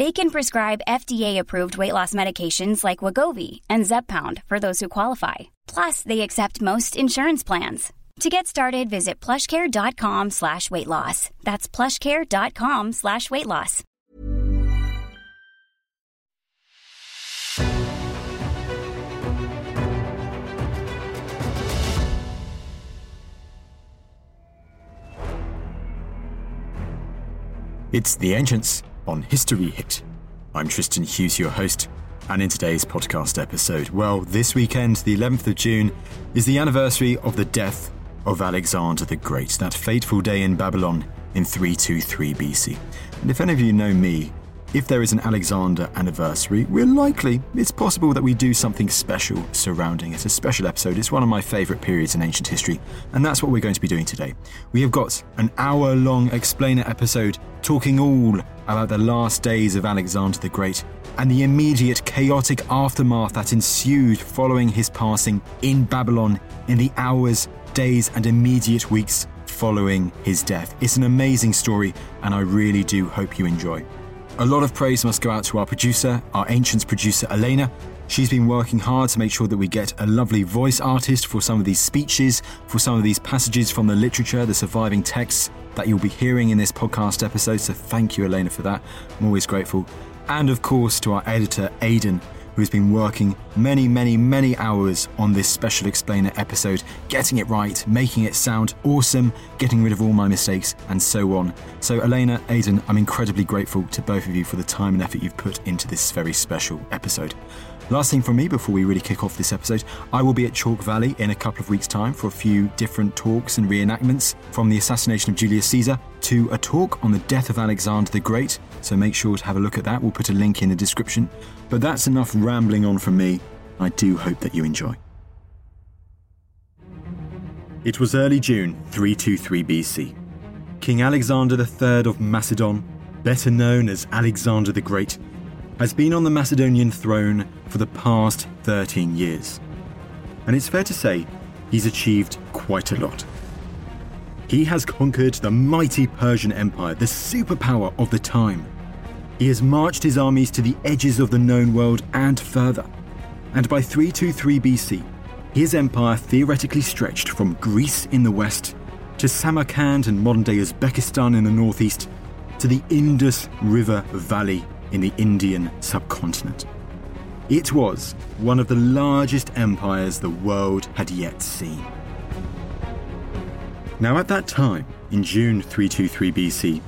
They can prescribe FDA-approved weight loss medications like Wegovy and Zepbound for those who qualify. Plus, they accept most insurance plans. To get started, visit plushcare.com slash weight loss. That's plushcare.com slash weight loss. It's The Ancients on History Hit. I'm Tristan Hughes, your host, and in today's podcast episode, well, this weekend, the 11th of June, is the anniversary of the death of Alexander the Great, that fateful day in Babylon in 323 BC. And if any of you know me, if there is an Alexander anniversary, we're likely, it's possible that we do something special surrounding it, a special episode. It's one of my favourite periods in ancient history, and that's what we're going to be doing today. We have got an hour long explainer episode talking all about the last days of Alexander the Great and the immediate chaotic aftermath that ensued following his passing in Babylon in the hours, days, and immediate weeks following his death. It's an amazing story, and I really do hope you enjoy. A lot of praise must go out to our producer, our Ancients producer, Elena. She's been working hard to make sure that we get a lovely voice artist for some of these speeches, for some of these passages from the literature, the surviving texts that you'll be hearing in this podcast episode. So thank you, Elena, for that. I'm always grateful. And of course, to our editor, Aidan, who's been working many, many, many hours on this special explainer episode, getting it right, making it sound awesome, getting rid of all my mistakes, and so on. So, Elena, Aidan, I'm incredibly grateful to both of you for the time and effort you've put into this very special episode. Last thing from me before we really kick off this episode, I will be at Chalke Valley in a couple of weeks' time for a few different talks and reenactments from the assassination of Julius Caesar to a talk on the death of Alexander the Great. So make sure to have a look at that. We'll put a link in the description. But that's enough rambling on from me. I do hope that you enjoy. It was early June 323 BC. King Alexander III of Macedon, better known as Alexander the Great, has been on the Macedonian throne for the past 13 years. And it's fair to say he's achieved quite a lot. He has conquered the mighty Persian Empire, the superpower of the time. He has marched his armies to the edges of the known world and further. And by 323 BC, his empire theoretically stretched from Greece in the west to Samarkand and modern day Uzbekistan in the northeast to the Indus River Valley in the Indian subcontinent. It was one of the largest empires the world had yet seen. Now, at that time, in June 323 BC,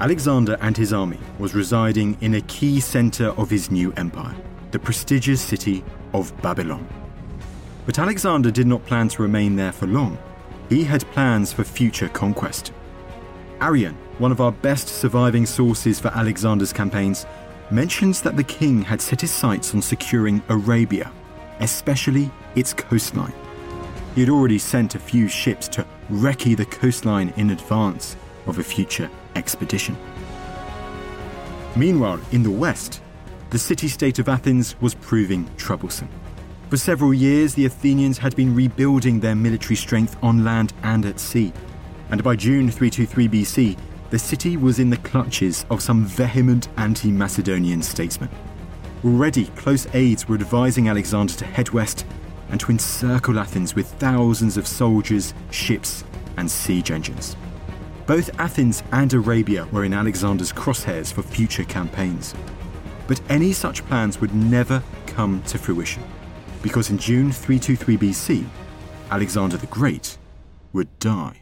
Alexander and his army was residing in a key center of his new empire, the prestigious city of Babylon. But Alexander did not plan to remain there for long. He had plans for future conquest. Arrian, one of our best surviving sources for Alexander's campaigns, mentions that the king had set his sights on securing Arabia, especially its coastline. He had already sent a few ships to recce the coastline in advance of a future expedition. Meanwhile, in the west, the city state of Athens was proving troublesome. For several years, the Athenians had been rebuilding their military strength on land and at sea. And by June 323 BC, the city was in the clutches of some vehement anti Macedonian statesmen. Already, close aides were advising Alexander to head west and to encircle Athens with thousands of soldiers, ships, and siege engines. Both Athens and Arabia were in Alexander's crosshairs for future campaigns. But any such plans would never come to fruition. because in June 323 BC, Alexander the Great would die.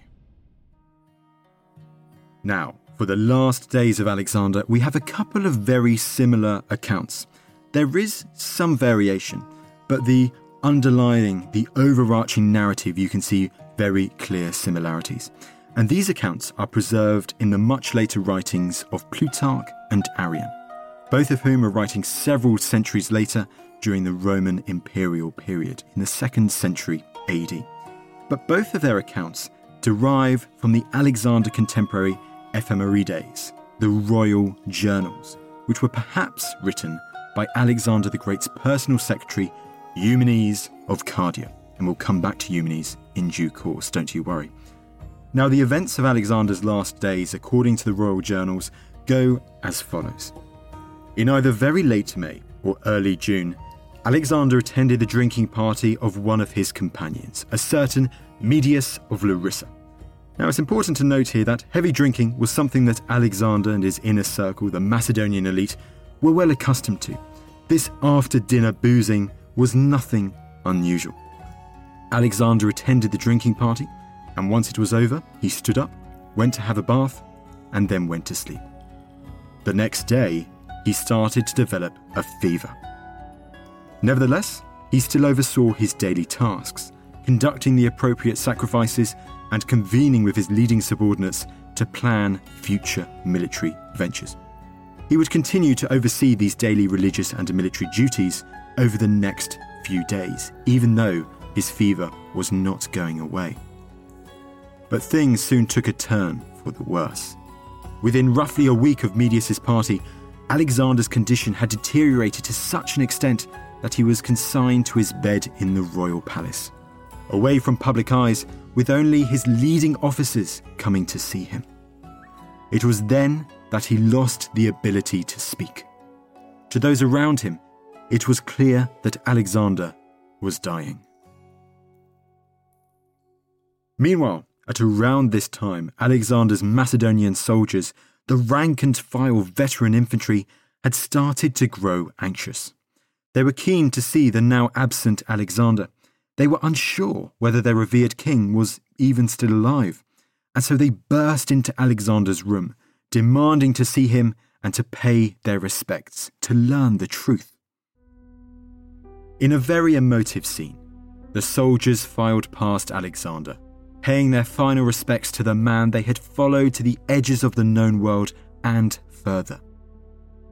Now, for the last days of Alexander, we have a couple of very similar accounts. There is some variation, but the underlying, the overarching narrative, you can see very clear similarities. And these accounts are preserved in the much later writings of Plutarch and Arrian, both of whom are writing several centuries later during the Roman imperial period in the second century AD. But both of their accounts derive from the Alexander contemporary Ephemerides, the royal journals, which were perhaps written by Alexander the Great's personal secretary, Eumenes of Cardia. And we'll come back to Eumenes in due course, don't you worry. Now, the events of Alexander's last days, according to the royal journals, go as follows. In either very late May or early June, Alexander attended the drinking party of one of his companions, a certain Medius of Larissa. Now, it's important to note here that heavy drinking was something that Alexander and his inner circle, the Macedonian elite, were well accustomed to. This after dinner boozing was nothing unusual. Alexander attended the drinking party, and once it was over, he stood up, went to have a bath, and then went to sleep. The next day, he started to develop a fever. Nevertheless, he still oversaw his daily tasks, conducting the appropriate sacrifices and convening with his leading subordinates to plan future military ventures. He would continue to oversee these daily religious and military duties over the next few days, even though his fever was not going away. But things soon took a turn for the worse. Within roughly a week of Medius's party, Alexander's condition had deteriorated to such an extent that he was consigned to his bed in the royal palace, away from public eyes with only his leading officers coming to see him. It was then that he lost the ability to speak. To those around him, it was clear that Alexander was dying. Meanwhile, at around this time, Alexander's Macedonian soldiers, the rank and file veteran infantry, had started to grow anxious. They were keen to see the now absent Alexander, they were unsure whether their revered king was even still alive, and so they burst into Alexander's room, demanding to see him and to pay their respects, to learn the truth. In a very emotive scene, the soldiers filed past Alexander, paying their final respects to the man they had followed to the edges of the known world and further.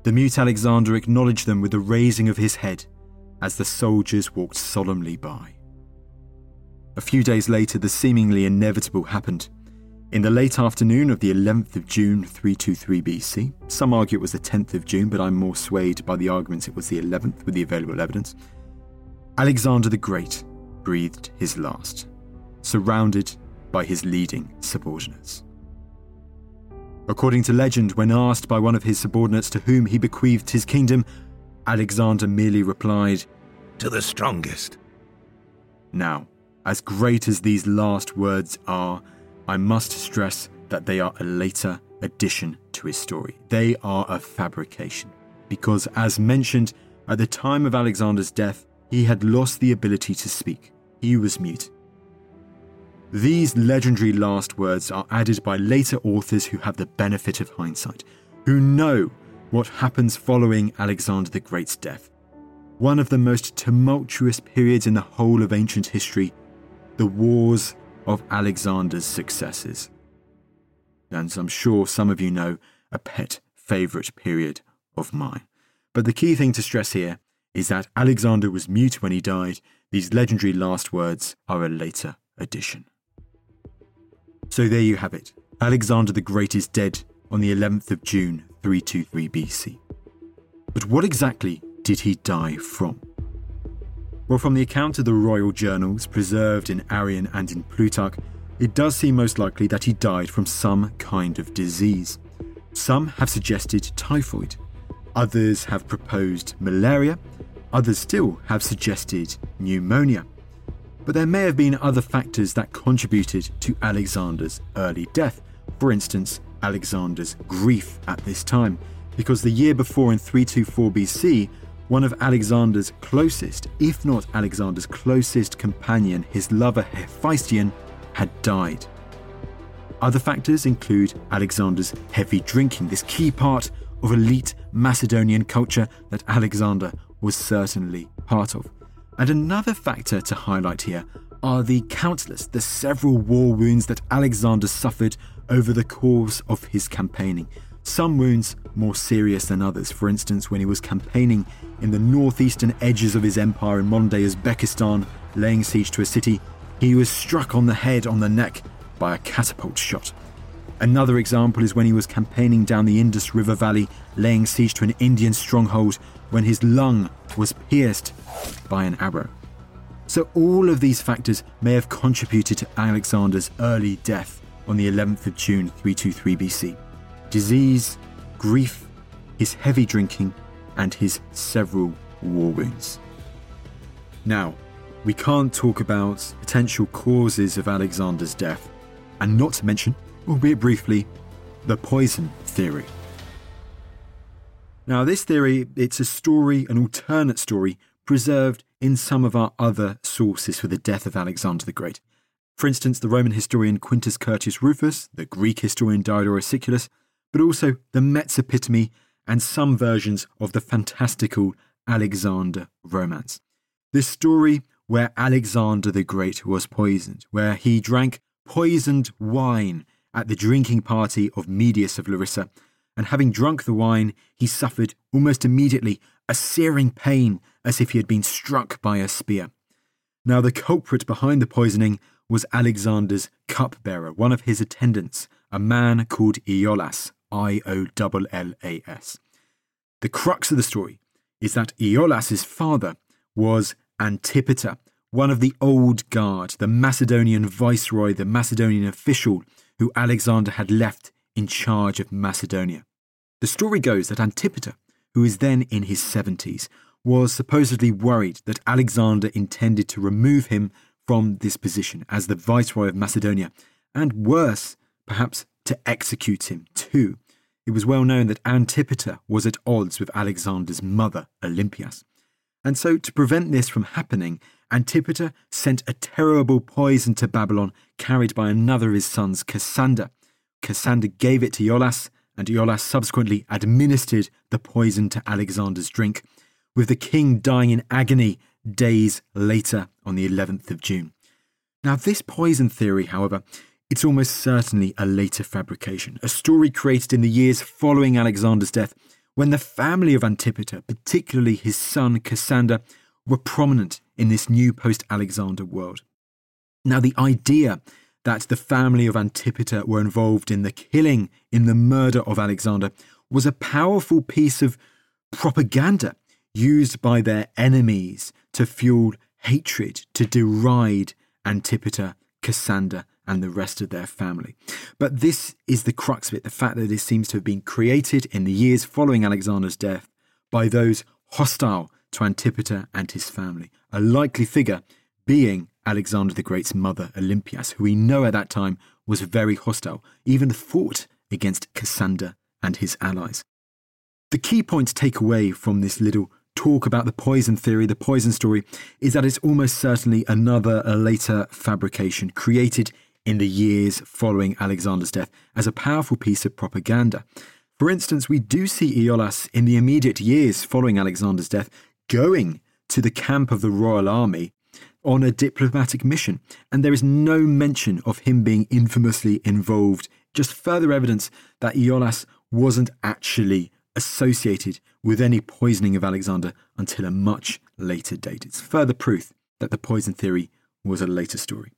The mute Alexander acknowledged them with the raising of his head as the soldiers walked solemnly by. A few days later, the seemingly inevitable happened. In the late afternoon of the 11th of June 323 BC, some argue it was the 10th of June, but I'm more swayed by the arguments it was the 11th with the available evidence, Alexander the Great breathed his last, surrounded by his leading subordinates. According to legend, when asked by one of his subordinates to whom he bequeathed his kingdom, Alexander merely replied, To the strongest. Now, as great as these last words are, I must stress that they are a later addition to his story. They are a fabrication. Because, as mentioned, at the time of Alexander's death, he had lost the ability to speak. He was mute. These legendary last words are added by later authors who have the benefit of hindsight, who know what happens following Alexander the Great's death. One of the most tumultuous periods in the whole of ancient history the wars of Alexander's successors. And I'm sure some of you know a pet favourite period of mine. But the key thing to stress here is that Alexander was mute when he died. These legendary last words are a later addition. So there you have it. Alexander the Great is dead on the 11th of June 323 BC. But what exactly did he die from? Well, from the account of the royal journals preserved in Arrian and in Plutarch, it does seem most likely that he died from some kind of disease. Some have suggested typhoid, others have proposed malaria, others still have suggested pneumonia. But there may have been other factors that contributed to Alexander's early death. For instance, Alexander's grief at this time, because the year before in 324 BC, one of Alexander's closest, if not Alexander's closest companion, his lover Hephaestion, had died. Other factors include Alexander's heavy drinking, this key part of elite Macedonian culture that Alexander was certainly part of. And another factor to highlight here are the countless, the several war wounds that Alexander suffered over the course of his campaigning. Some wounds more serious than others. For instance, when he was campaigning in the northeastern edges of his empire in modern day Uzbekistan, laying siege to a city, he was struck on the head, on the neck, by a catapult shot. Another example is when he was campaigning down the Indus River Valley, laying siege to an Indian stronghold, when his lung was pierced by an arrow. So, all of these factors may have contributed to Alexander's early death on the 11th of June 323 BC. Disease, grief, his heavy drinking, and his several war wounds. Now, we can't talk about potential causes of Alexander's death, and not to mention, albeit briefly, the poison theory. Now, this theory, it's a story, an alternate story, preserved in some of our other sources for the death of Alexander the Great. For instance, the Roman historian Quintus Curtius Rufus, the Greek historian Diodorus Siculus, but also the Metz epitome and some versions of the fantastical Alexander romance. This story where Alexander the Great was poisoned, where he drank poisoned wine at the drinking party of Medius of Larissa, and having drunk the wine, he suffered almost immediately a searing pain as if he had been struck by a spear. Now, the culprit behind the poisoning was Alexander's cupbearer, one of his attendants, a man called Iollas, I O L L A S. The crux of the story is that Iollas's father was Antipater, one of the old guard, the Macedonian viceroy, the Macedonian official who Alexander had left in charge of Macedonia. The story goes that Antipater, who is then in his 70s, was supposedly worried that Alexander intended to remove him from this position as the viceroy of Macedonia, and worse, perhaps to execute him too. It was well known that Antipater was at odds with Alexander's mother, Olympias. And so, to prevent this from happening, Antipater sent a terrible poison to Babylon carried by another of his sons, Cassander. Cassander gave it to Iollas, and Iollas subsequently administered the poison to Alexander's drink, with the king dying in agony days later on the 11th of June. Now, this poison theory, however, it's almost certainly a later fabrication, a story created in the years following Alexander's death, when the family of Antipater, particularly his son Cassander, were prominent in this new post Alexander world. Now, the idea that the family of Antipater were involved in the killing, in the murder of Alexander, was a powerful piece of propaganda used by their enemies to fuel hatred, to deride Antipater, Cassander, and the rest of their family. But this is the crux of it the fact that this seems to have been created in the years following Alexander's death by those hostile to Antipater and his family, a likely figure being Alexander the Great's mother, Olympias, who we know at that time was very hostile, even fought against Cassander and his allies. The key point to take away from this little talk about the poison theory, the poison story, is that it's almost certainly another, a later fabrication created in the years following Alexander's death as a powerful piece of propaganda. For instance, we do see Iollas in the immediate years following Alexander's death going to the camp of the royal army on a diplomatic mission, and there is no mention of him being infamously involved, just further evidence that Iollas wasn't actually associated with any poisoning of Alexander until a much later date. It's further proof that the poison theory was a later story.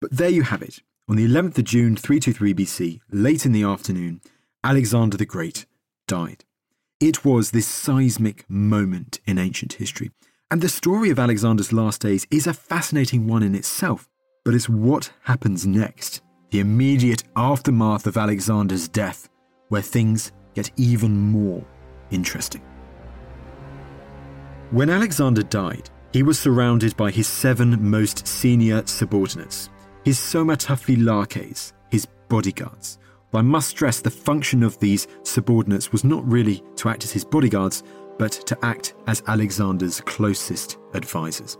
But there you have it. On the 11th of June 323 BC, late in the afternoon, Alexander the Great died. It was this seismic moment in ancient history. And the story of Alexander's last days is a fascinating one in itself. But it's what happens next, the immediate aftermath of Alexander's death, where things get even more interesting. When Alexander died, he was surrounded by his seven most senior subordinates, his somatophylakes, his bodyguards. I must stress the function of these subordinates was not really to act as his bodyguards, but to act as Alexander's closest advisors.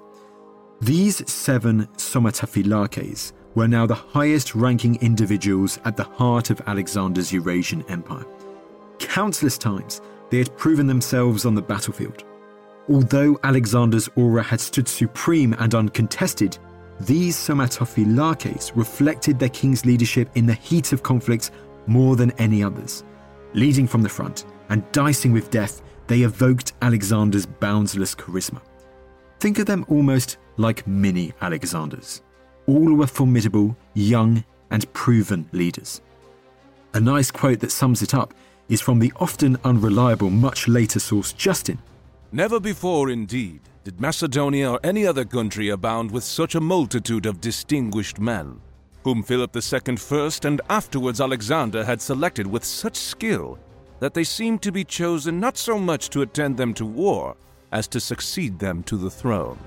These seven Somatophylakes were now the highest ranking individuals at the heart of Alexander's Eurasian Empire. Countless times they had proven themselves on the battlefield. Although Alexander's aura had stood supreme and uncontested, these Somatophylakes reflected their king's leadership in the heat of conflict more than any others. Leading from the front and dicing with death, they evoked Alexander's boundless charisma. Think of them almost like mini Alexanders. All were formidable, young, and proven leaders. A nice quote that sums it up is from the often unreliable, much later source Justin. Never before, indeed, did Macedonia or any other country abound with such a multitude of distinguished men, whom Philip II first and afterwards Alexander had selected with such skill that they seemed to be chosen not so much to attend them to war as to succeed them to the throne.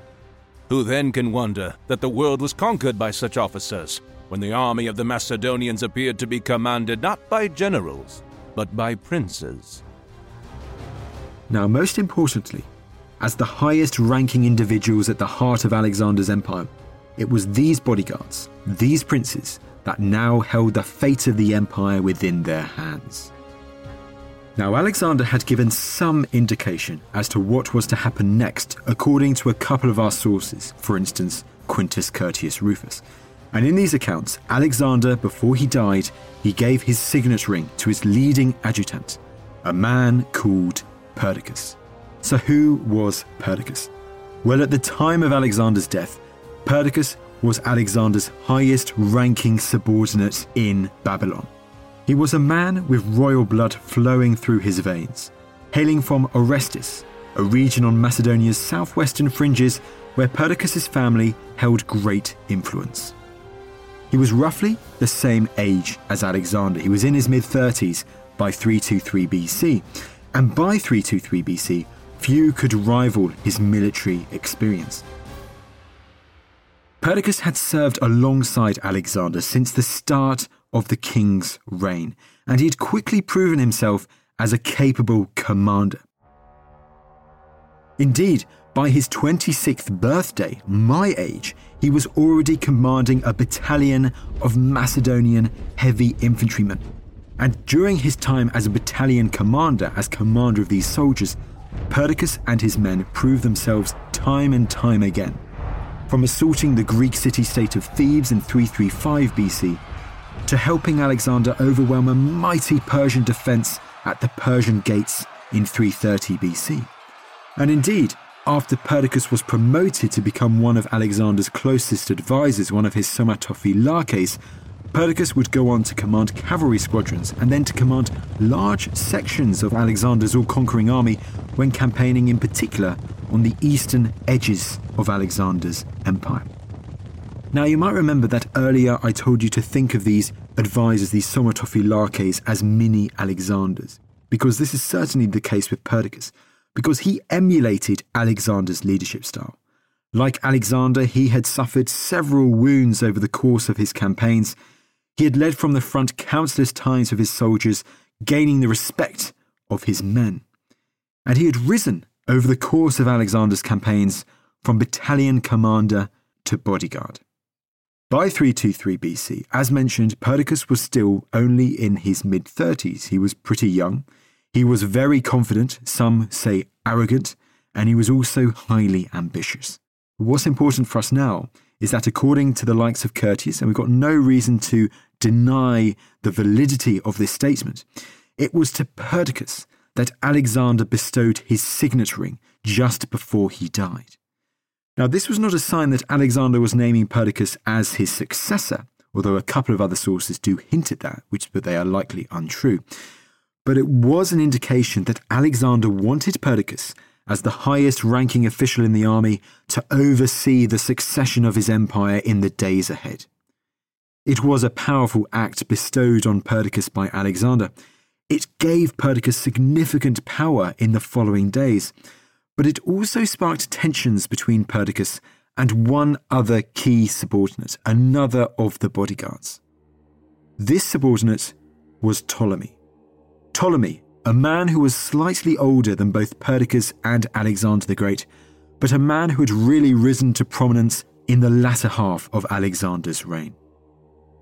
Who then can wonder that the world was conquered by such officers when the army of the Macedonians appeared to be commanded not by generals, but by princes? Now, most importantly, as the highest ranking individuals at the heart of Alexander's empire, it was these bodyguards, these princes, that now held the fate of the empire within their hands. Now, Alexander had given some indication as to what was to happen next, according to a couple of our sources, for instance, Quintus Curtius Rufus. And in these accounts, Alexander, before he died, he gave his signet ring to his leading adjutant, a man called Perdiccas. So, who was Perdiccas? Well, at the time of Alexander's death, Perdiccas was Alexander's highest ranking subordinate in Babylon. He was a man with royal blood flowing through his veins, hailing from Orestis, a region on Macedonia's southwestern fringes where Perdiccas' family held great influence. He was roughly the same age as Alexander. He was in his mid 30s by 323 BC, and by 323 BC, few could rival his military experience. Perdiccas had served alongside Alexander since the start of the king's reign, and he had quickly proven himself as a capable commander. Indeed, by his 26th birthday, my age, he was already commanding a battalion of Macedonian heavy infantrymen. And during his time as a battalion commander, as commander of these soldiers, Perdiccas and his men proved themselves time and time again. From assaulting the Greek city state of Thebes in 335 BC to helping Alexander overwhelm a mighty Persian defense at the Persian gates in 330 BC. And indeed, after Perdiccas was promoted to become one of Alexander's closest advisors, one of his Somatophylakes, Perdiccas would go on to command cavalry squadrons and then to command large sections of Alexander's all conquering army when campaigning in particular on the eastern edges of Alexander's empire. Now, you might remember that earlier I told you to think of these advisors, these Somatophylakes, as mini Alexanders, because this is certainly the case with Perdiccas, because he emulated Alexander's leadership style. Like Alexander, he had suffered several wounds over the course of his campaigns he had led from the front countless times with his soldiers, gaining the respect of his men. And he had risen over the course of Alexander's campaigns from battalion commander to bodyguard. By 323 BC, as mentioned, Perdiccas was still only in his mid 30s. He was pretty young. He was very confident, some say arrogant, and he was also highly ambitious. What's important for us now is that according to the likes of Curtius, and we've got no reason to deny the validity of this statement, it was to Perdiccas that Alexander bestowed his signet ring just before he died. Now, this was not a sign that Alexander was naming Perdiccas as his successor, although a couple of other sources do hint at that, which but they are likely untrue. But it was an indication that Alexander wanted Perdiccas as the highest ranking official in the army to oversee the succession of his empire in the days ahead. It was a powerful act bestowed on Perdiccas by Alexander. It gave Perdiccas significant power in the following days, but it also sparked tensions between Perdiccas and one other key subordinate, another of the bodyguards. This subordinate was Ptolemy. Ptolemy a man who was slightly older than both Perdiccas and Alexander the Great, but a man who had really risen to prominence in the latter half of Alexander's reign.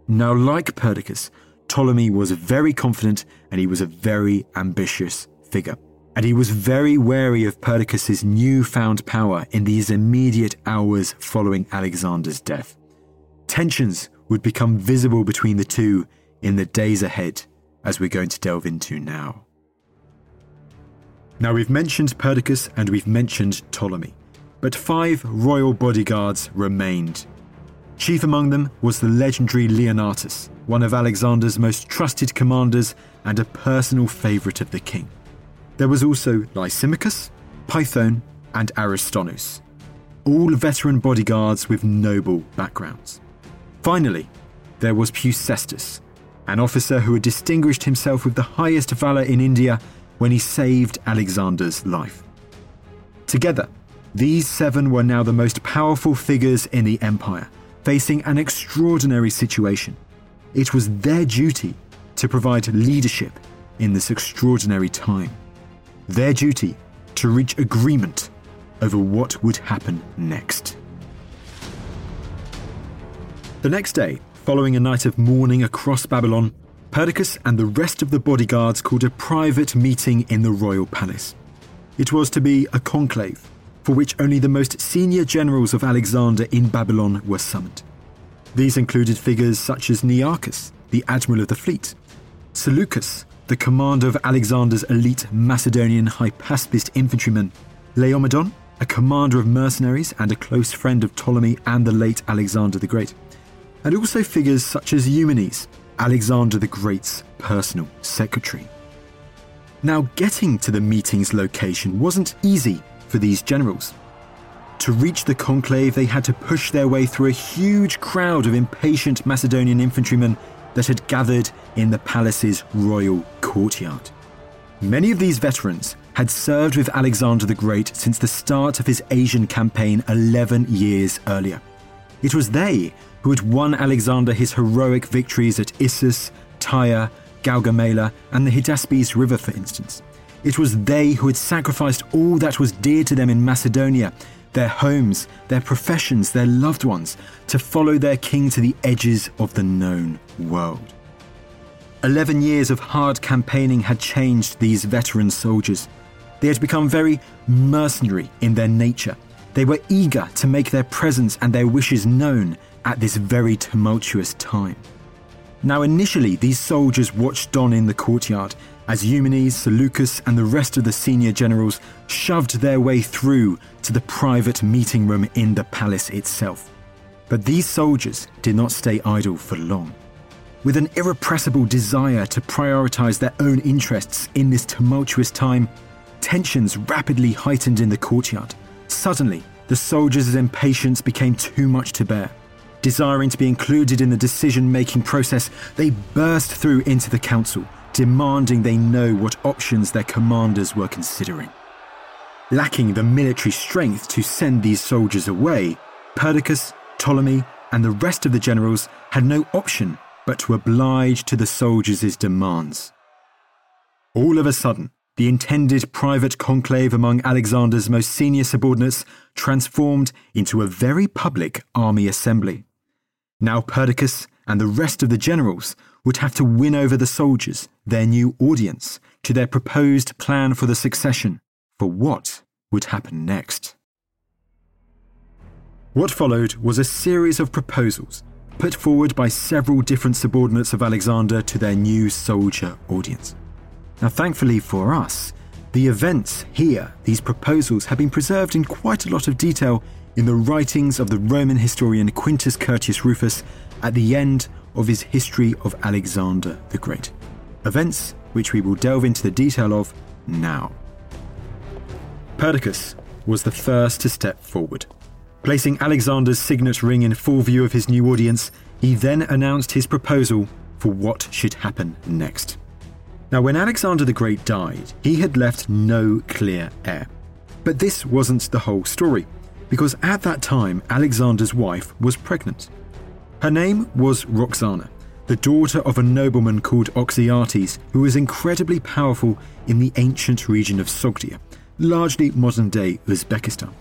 Now, like Perdiccas, Ptolemy was very confident and he was a very ambitious figure. And he was very wary of Perdiccas' newfound power in these immediate hours following Alexander's death. Tensions would become visible between the two in the days ahead, as we're going to delve into now. Now, we've mentioned Perdiccas and we've mentioned Ptolemy, but five royal bodyguards remained. Chief among them was the legendary Leonatus, one of Alexander's most trusted commanders and a personal favourite of the king. There was also Lysimachus, Python, and Aristonus, all veteran bodyguards with noble backgrounds. Finally, there was Peucestas, an officer who had distinguished himself with the highest valour in India when he saved Alexander's life. Together, these seven were now the most powerful figures in the empire, facing an extraordinary situation. It was their duty to provide leadership in this extraordinary time. Their duty to reach agreement over what would happen next. The next day, following a night of mourning across Babylon, Perdiccas and the rest of the bodyguards called a private meeting in the royal palace. It was to be a conclave, for which only the most senior generals of Alexander in Babylon were summoned. These included figures such as Nearchus, the admiral of the fleet, Seleucus, the commander of Alexander's elite Macedonian Hypaspist infantrymen, Laomedon, a commander of mercenaries and a close friend of Ptolemy and the late Alexander the Great, and also figures such as Eumenes, Alexander the Great's personal secretary. Now, getting to the meeting's location wasn't easy for these generals. To reach the conclave, they had to push their way through a huge crowd of impatient Macedonian infantrymen that had gathered in the palace's royal courtyard. Many of these veterans had served with Alexander the Great since the start of his Asian campaign 11 years earlier. It was they who had won Alexander his heroic victories at Issus, Tyre, Gaugamela, and the Hydaspes River, for instance. It was they who had sacrificed all that was dear to them in Macedonia their homes, their professions, their loved ones to follow their king to the edges of the known world. Eleven years of hard campaigning had changed these veteran soldiers. They had become very mercenary in their nature. They were eager to make their presence and their wishes known at this very tumultuous time. Now, initially, these soldiers watched on in the courtyard as Eumenes, Seleucus, and the rest of the senior generals shoved their way through to the private meeting room in the palace itself. But these soldiers did not stay idle for long. With an irrepressible desire to prioritize their own interests in this tumultuous time, tensions rapidly heightened in the courtyard. Suddenly, the soldiers' impatience became too much to bear. Desiring to be included in the decision making process, they burst through into the council, demanding they know what options their commanders were considering. Lacking the military strength to send these soldiers away, Perdiccas, Ptolemy, and the rest of the generals had no option but to oblige to the soldiers' demands. All of a sudden, the intended private conclave among Alexander's most senior subordinates transformed into a very public army assembly. Now Perdiccas and the rest of the generals would have to win over the soldiers, their new audience, to their proposed plan for the succession, for what would happen next. What followed was a series of proposals put forward by several different subordinates of Alexander to their new soldier audience. Now, thankfully for us, the events here, these proposals, have been preserved in quite a lot of detail in the writings of the Roman historian Quintus Curtius Rufus at the end of his History of Alexander the Great. Events which we will delve into the detail of now. Perdiccas was the first to step forward. Placing Alexander's signet ring in full view of his new audience, he then announced his proposal for what should happen next. Now, when Alexander the Great died, he had left no clear heir. But this wasn't the whole story because at that time Alexander's wife was pregnant. Her name was Roxana, the daughter of a nobleman called Oxyartes, who was incredibly powerful in the ancient region of Sogdia, largely modern day Uzbekistan.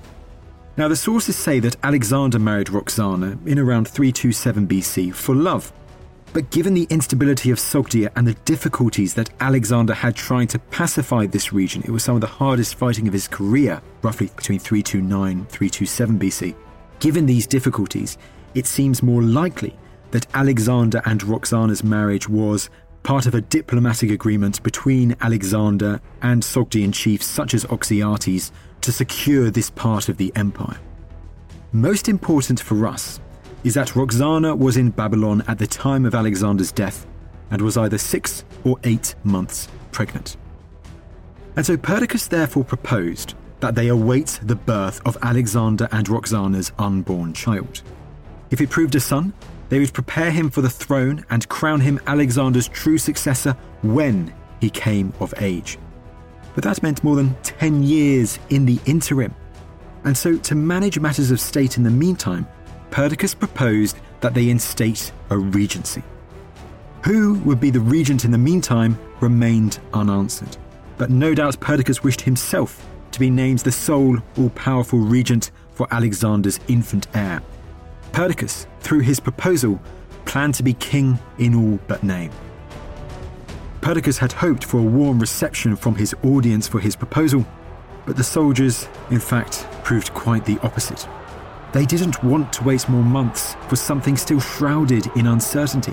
Now, the sources say that Alexander married Roxana in around 327 BC for love. But given the instability of Sogdia and the difficulties that Alexander had trying to pacify this region, it was some of the hardest fighting of his career, roughly between 329 327 BC. Given these difficulties, it seems more likely that Alexander and Roxana's marriage was part of a diplomatic agreement between Alexander and Sogdian chiefs such as Oxyartes to secure this part of the empire. Most important for us is that Roxana was in Babylon at the time of Alexander's death and was either six or eight months pregnant. And so Perdiccas therefore proposed that they await the birth of Alexander and Roxana's unborn child. If it proved a son, they would prepare him for the throne and crown him Alexander's true successor when he came of age. But that meant more than 10 years in the interim. And so, to manage matters of state in the meantime, Perdiccas proposed that they instate a regency. Who would be the regent in the meantime remained unanswered. But no doubt Perdiccas wished himself to be named the sole all powerful regent for Alexander's infant heir. Perdiccas, through his proposal, planned to be king in all but name. Perdiccas had hoped for a warm reception from his audience for his proposal, but the soldiers, in fact, proved quite the opposite. They didn't want to wait more months for something still shrouded in uncertainty.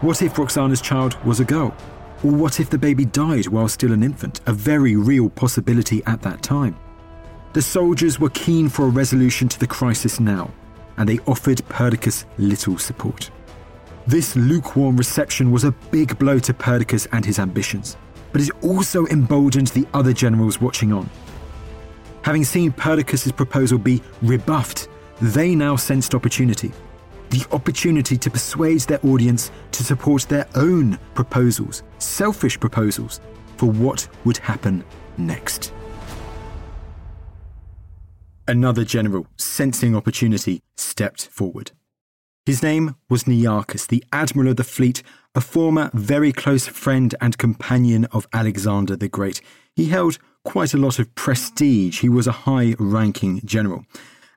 What if Roxana's child was a girl? Or what if the baby died while still an infant, a very real possibility at that time? The soldiers were keen for a resolution to the crisis now, and they offered Perdiccas little support. This lukewarm reception was a big blow to Perdiccas and his ambitions, but it also emboldened the other generals watching on. Having seen Perdiccas' proposal be rebuffed, they now sensed opportunity. The opportunity to persuade their audience to support their own proposals, selfish proposals, for what would happen next. Another general, sensing opportunity, stepped forward. His name was Nearchus, the admiral of the fleet, a former very close friend and companion of Alexander the Great. He held quite a lot of prestige. He was a high ranking general.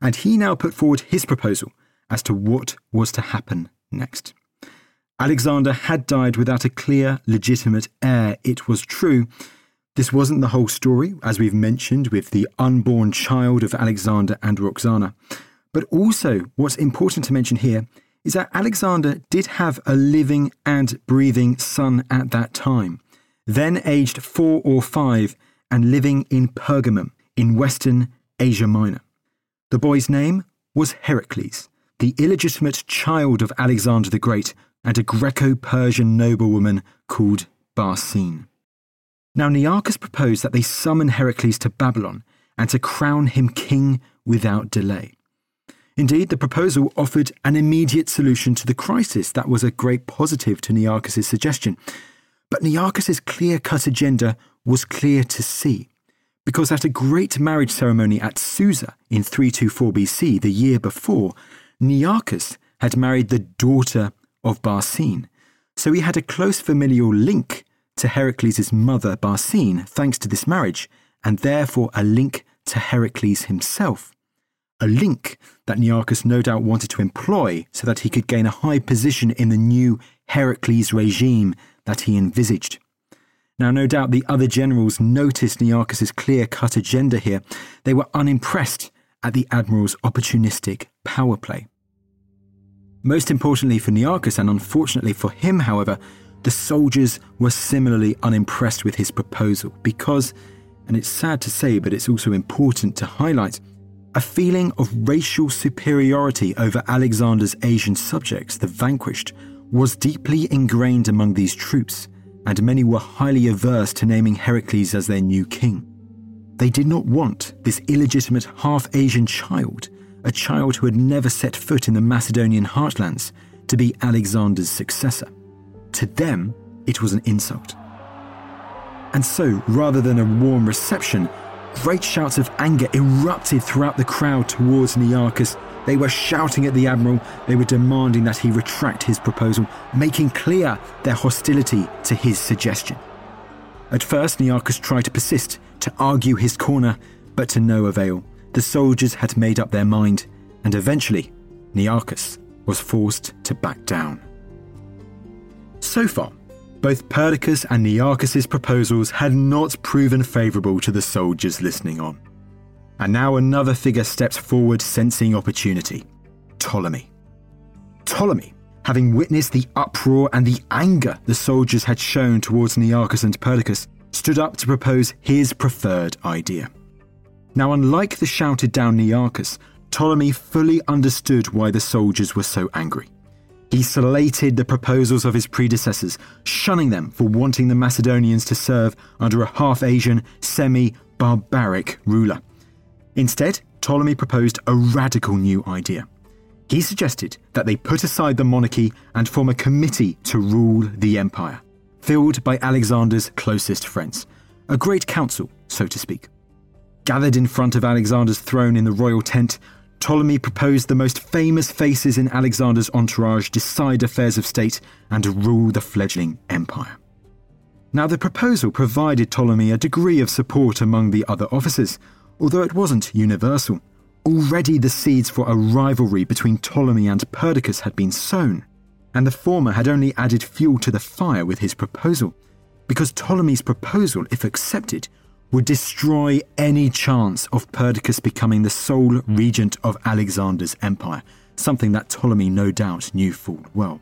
And he now put forward his proposal as to what was to happen next. Alexander had died without a clear, legitimate heir, it was true, this wasn't the whole story, as we've mentioned, with the unborn child of Alexander and Roxana. But also, what's important to mention here is that Alexander did have a living and breathing son at that time, then aged four or five and living in Pergamum in western Asia Minor. The boy's name was Heracles, the illegitimate child of Alexander the Great and a Greco Persian noblewoman called Barsine. Now Nearchus proposed that they summon Heracles to Babylon and to crown him king without delay. Indeed, the proposal offered an immediate solution to the crisis. That was a great positive to Nearchus' suggestion. But Nearchus' clear cut agenda was clear to see. Because at a great marriage ceremony at Susa in 324 BC, the year before, Nearchus had married the daughter of Barsine. So he had a close familial link to Heracles' mother Barsine thanks to this marriage, and therefore a link to Heracles himself. A link that Nearchus no doubt wanted to employ so that he could gain a high position in the new Heracles regime that he envisaged. Now, no doubt the other generals noticed Nearchus' clear cut agenda here. They were unimpressed at the admiral's opportunistic power play. Most importantly for Nearchus, and unfortunately for him, however, the soldiers were similarly unimpressed with his proposal because, and it's sad to say, but it's also important to highlight, a feeling of racial superiority over Alexander's Asian subjects, the vanquished, was deeply ingrained among these troops, and many were highly averse to naming Heracles as their new king. They did not want this illegitimate half Asian child, a child who had never set foot in the Macedonian heartlands, to be Alexander's successor. To them, it was an insult. And so, rather than a warm reception, Great shouts of anger erupted throughout the crowd towards Nearchus. They were shouting at the admiral, they were demanding that he retract his proposal, making clear their hostility to his suggestion. At first, Nearchus tried to persist, to argue his corner, but to no avail. The soldiers had made up their mind, and eventually, Nearchus was forced to back down. So far, both Perdiccas and Nearchus's proposals had not proven favourable to the soldiers listening on. And now another figure steps forward, sensing opportunity Ptolemy. Ptolemy, having witnessed the uproar and the anger the soldiers had shown towards Nearchus and Perdiccas, stood up to propose his preferred idea. Now, unlike the shouted down Nearchus, Ptolemy fully understood why the soldiers were so angry. He slated the proposals of his predecessors, shunning them for wanting the Macedonians to serve under a half Asian, semi barbaric ruler. Instead, Ptolemy proposed a radical new idea. He suggested that they put aside the monarchy and form a committee to rule the empire, filled by Alexander's closest friends, a great council, so to speak. Gathered in front of Alexander's throne in the royal tent Ptolemy proposed the most famous faces in Alexander's entourage decide affairs of state and rule the fledgling empire. Now, the proposal provided Ptolemy a degree of support among the other officers, although it wasn't universal. Already the seeds for a rivalry between Ptolemy and Perdiccas had been sown, and the former had only added fuel to the fire with his proposal, because Ptolemy's proposal, if accepted, would destroy any chance of Perdiccas becoming the sole regent of Alexander's empire, something that Ptolemy no doubt knew full well.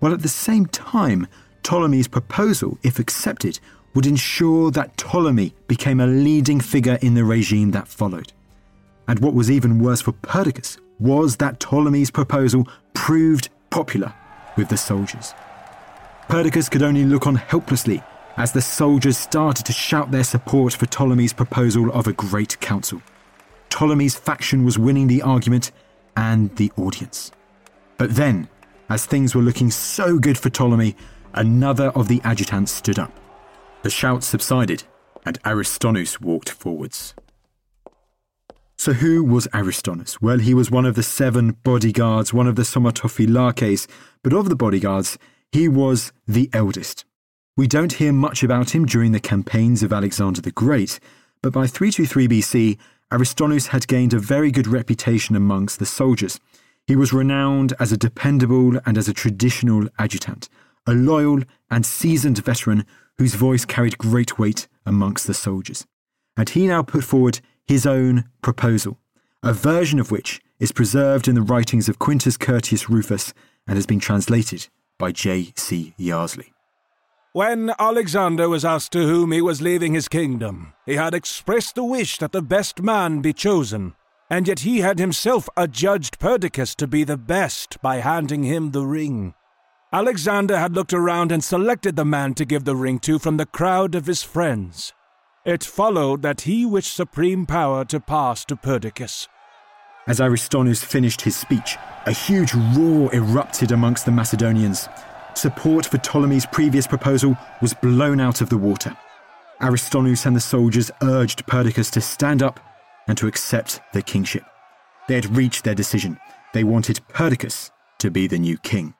While at the same time, Ptolemy's proposal, if accepted, would ensure that Ptolemy became a leading figure in the regime that followed. And what was even worse for Perdiccas was that Ptolemy's proposal proved popular with the soldiers. Perdiccas could only look on helplessly as the soldiers started to shout their support for Ptolemy's proposal of a great council. Ptolemy's faction was winning the argument and the audience. But then, as things were looking so good for Ptolemy, another of the adjutants stood up. The shouts subsided, and Aristonus walked forwards. So, who was Aristonus? Well, he was one of the seven bodyguards, one of the Somatophylakes, but of the bodyguards, he was the eldest. We don't hear much about him during the campaigns of Alexander the Great, but by 323 BC, Aristonus had gained a very good reputation amongst the soldiers. He was renowned as a dependable and as a traditional adjutant, a loyal and seasoned veteran whose voice carried great weight amongst the soldiers. And he now put forward his own proposal, a version of which is preserved in the writings of Quintus Curtius Rufus and has been translated by J. C. Yarsley. When Alexander was asked to whom he was leaving his kingdom, he had expressed the wish that the best man be chosen, and yet he had himself adjudged Perdiccas to be the best by handing him the ring. Alexander had looked around and selected the man to give the ring to from the crowd of his friends. It followed that he wished supreme power to pass to Perdiccas. As Aristonus finished his speech, a huge roar erupted amongst the Macedonians support for Ptolemy's previous proposal was blown out of the water. Aristonus and the soldiers urged Perdiccas to stand up and to accept the kingship. They had reached their decision. They wanted Perdiccas to be the new king.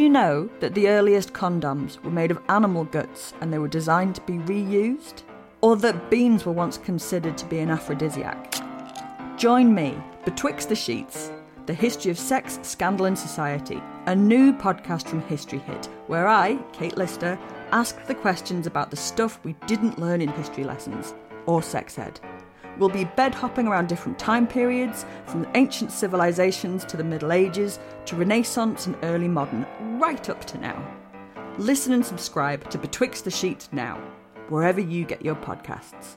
You know that the earliest condoms were made of animal guts and they were designed to be reused? Or that beans were once considered to be an aphrodisiac? Join me, Betwixt the Sheets, the history of sex, scandal, and society, a new podcast from History Hit, where I, Kate Lister, ask the questions about the stuff we didn't learn in history lessons or sex ed. We'll be bed hopping around different time periods, from ancient civilizations to the Middle Ages, to Renaissance and early modern, right up to now. Listen and subscribe to Betwixt the Sheet now, wherever you get your podcasts.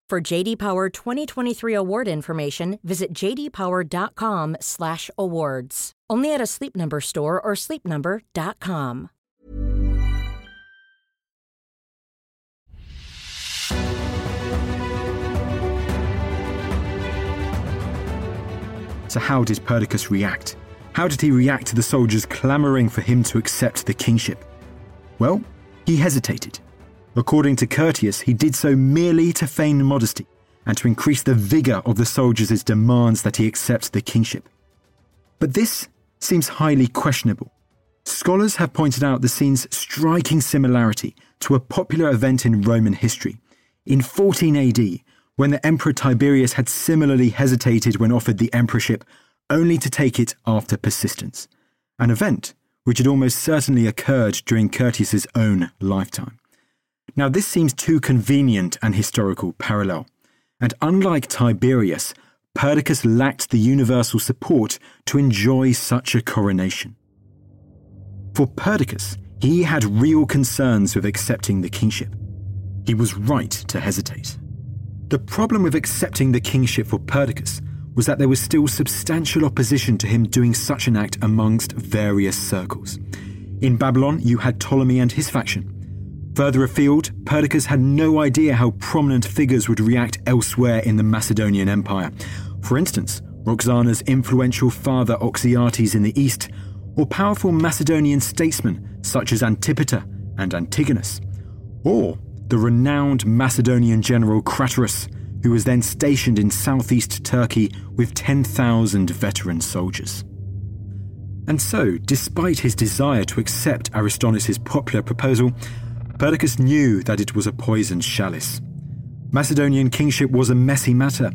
For JD Power 2023 award information, visit jdpower.com/awards. Only at a Sleep Number store or sleepnumber.com. So, how did Perdiccas react? How did he react to the soldiers clamouring for him to accept the kingship? Well, he hesitated. According to Curtius, he did so merely to feign modesty and to increase the vigour of the soldiers' demands that he accept the kingship. But this seems highly questionable. Scholars have pointed out the scene's striking similarity to a popular event in Roman history. In 14 AD, when the Emperor Tiberius had similarly hesitated when offered the emperorship, only to take it after persistence, an event which had almost certainly occurred during Curtius's own lifetime. Now, this seems too convenient an historical parallel, and unlike Tiberius, Perdiccas lacked the universal support to enjoy such a coronation. For Perdiccas, he had real concerns with accepting the kingship. He was right to hesitate. The problem with accepting the kingship for Perdiccas was that there was still substantial opposition to him doing such an act amongst various circles. In Babylon, you had Ptolemy and his faction. Further afield, Perdiccas had no idea how prominent figures would react elsewhere in the Macedonian Empire. For instance, Roxana's influential father Oxyartes in the east, or powerful Macedonian statesmen such as Antipater and Antigonus, or the renowned Macedonian general Craterus, who was then stationed in southeast Turkey with 10,000 veteran soldiers. And so, despite his desire to accept Aristonus' popular proposal, Perdiccas knew that it was a poisoned chalice. Macedonian kingship was a messy matter,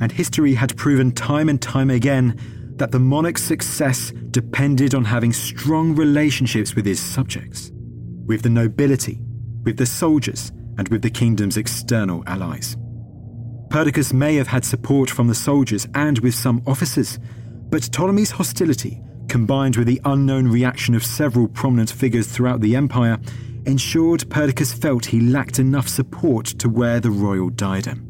and history had proven time and time again that the monarch's success depended on having strong relationships with his subjects, with the nobility, with the soldiers, and with the kingdom's external allies. Perdiccas may have had support from the soldiers and with some officers, but Ptolemy's hostility, combined with the unknown reaction of several prominent figures throughout the empire, ensured Perdiccas felt he lacked enough support to wear the royal diadem.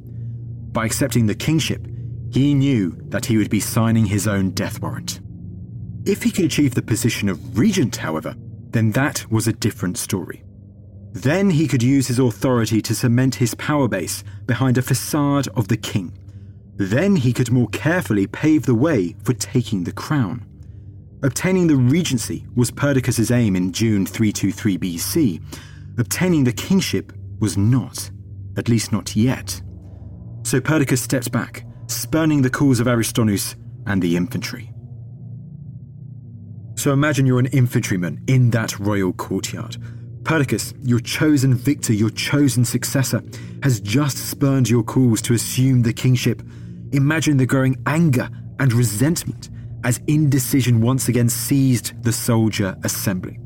By accepting the kingship, he knew that he would be signing his own death warrant. If he could achieve the position of regent, however, then that was a different story. Then he could use his authority to cement his power base behind a facade of the king. Then he could more carefully pave the way for taking the crown. Obtaining the regency was Perdiccas' aim in June 323 BC. Obtaining the kingship was not, at least not yet. So Perdiccas stepped back, spurning the calls of Aristonus and the infantry. So imagine you're an infantryman in that royal courtyard Perdiccas, your chosen victor, your chosen successor, has just spurned your calls to assume the kingship. Imagine the growing anger and resentment as indecision once again seized the soldier assembly.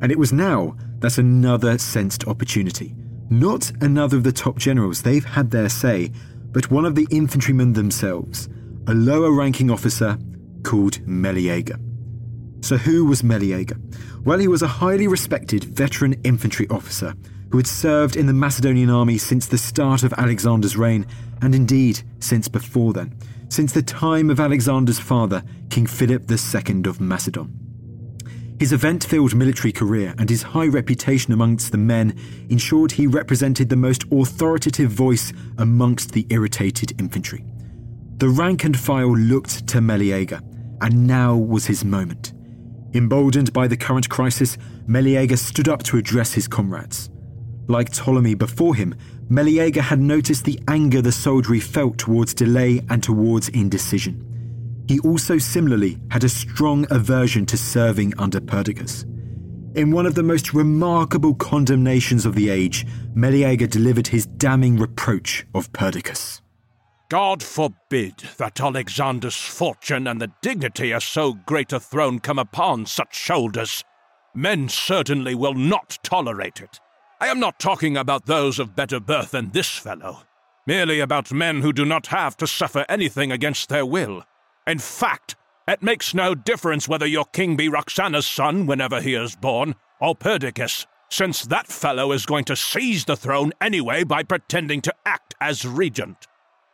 And it was now that another sensed opportunity. Not another of the top generals, they've had their say, but one of the infantrymen themselves, a lower ranking officer called Meleager. So, who was Meleager? Well, he was a highly respected veteran infantry officer who had served in the Macedonian army since the start of Alexander's reign, and indeed since before then, since the time of Alexander's father, King Philip II of Macedon. His event filled military career and his high reputation amongst the men ensured he represented the most authoritative voice amongst the irritated infantry. The rank and file looked to Meleager, and now was his moment. Emboldened by the current crisis, Meleager stood up to address his comrades. Like Ptolemy before him, Meleager had noticed the anger the soldiery felt towards delay and towards indecision. He also similarly had a strong aversion to serving under Perdiccas. In one of the most remarkable condemnations of the age, Meleager delivered his damning reproach of Perdiccas. God forbid that Alexander's fortune and the dignity of so great a throne come upon such shoulders. Men certainly will not tolerate it. I am not talking about those of better birth than this fellow, merely about men who do not have to suffer anything against their will. In fact, it makes no difference whether your king be Roxana's son whenever he is born, or Perdiccas, since that fellow is going to seize the throne anyway by pretending to act as regent.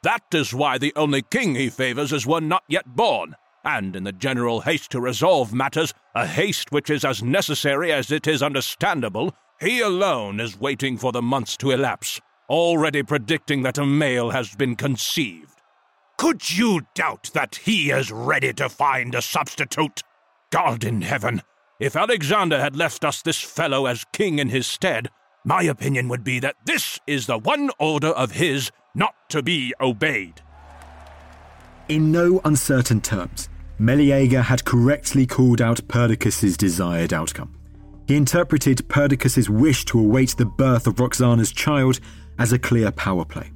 That is why the only king he favors is one not yet born, and in the general haste to resolve matters, a haste which is as necessary as it is understandable, he alone is waiting for the months to elapse, already predicting that a male has been conceived. Could you doubt that he is ready to find a substitute? God in heaven, if Alexander had left us this fellow as king in his stead, my opinion would be that this is the one order of his not to be obeyed. In no uncertain terms, Meleager had correctly called out Perdiccas's desired outcome. He interpreted Perdiccas's wish to await the birth of Roxana's child as a clear power play.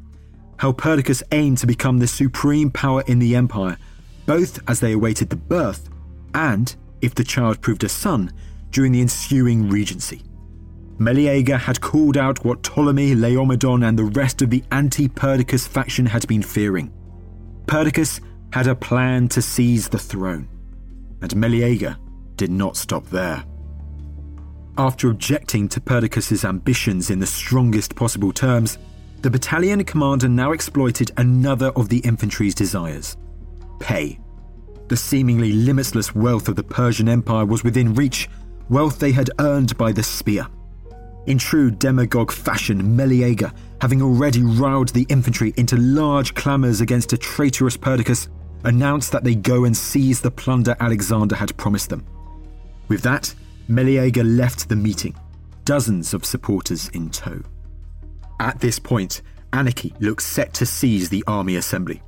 How Perdiccas aimed to become the supreme power in the empire, both as they awaited the birth and, if the child proved a son, during the ensuing regency. Meleager had called out what Ptolemy, Laomedon, and the rest of the anti Perdiccas faction had been fearing. Perdiccas had a plan to seize the throne, and Meleager did not stop there. After objecting to Perdiccas's ambitions in the strongest possible terms, the battalion commander now exploited another of the infantry's desires pay. The seemingly limitless wealth of the Persian Empire was within reach, wealth they had earned by the spear. In true demagogue fashion, Meleager, having already riled the infantry into large clamours against a traitorous Perdiccas, announced that they go and seize the plunder Alexander had promised them. With that, Meleager left the meeting, dozens of supporters in tow. At this point, anarchy looks set to seize the army assembly.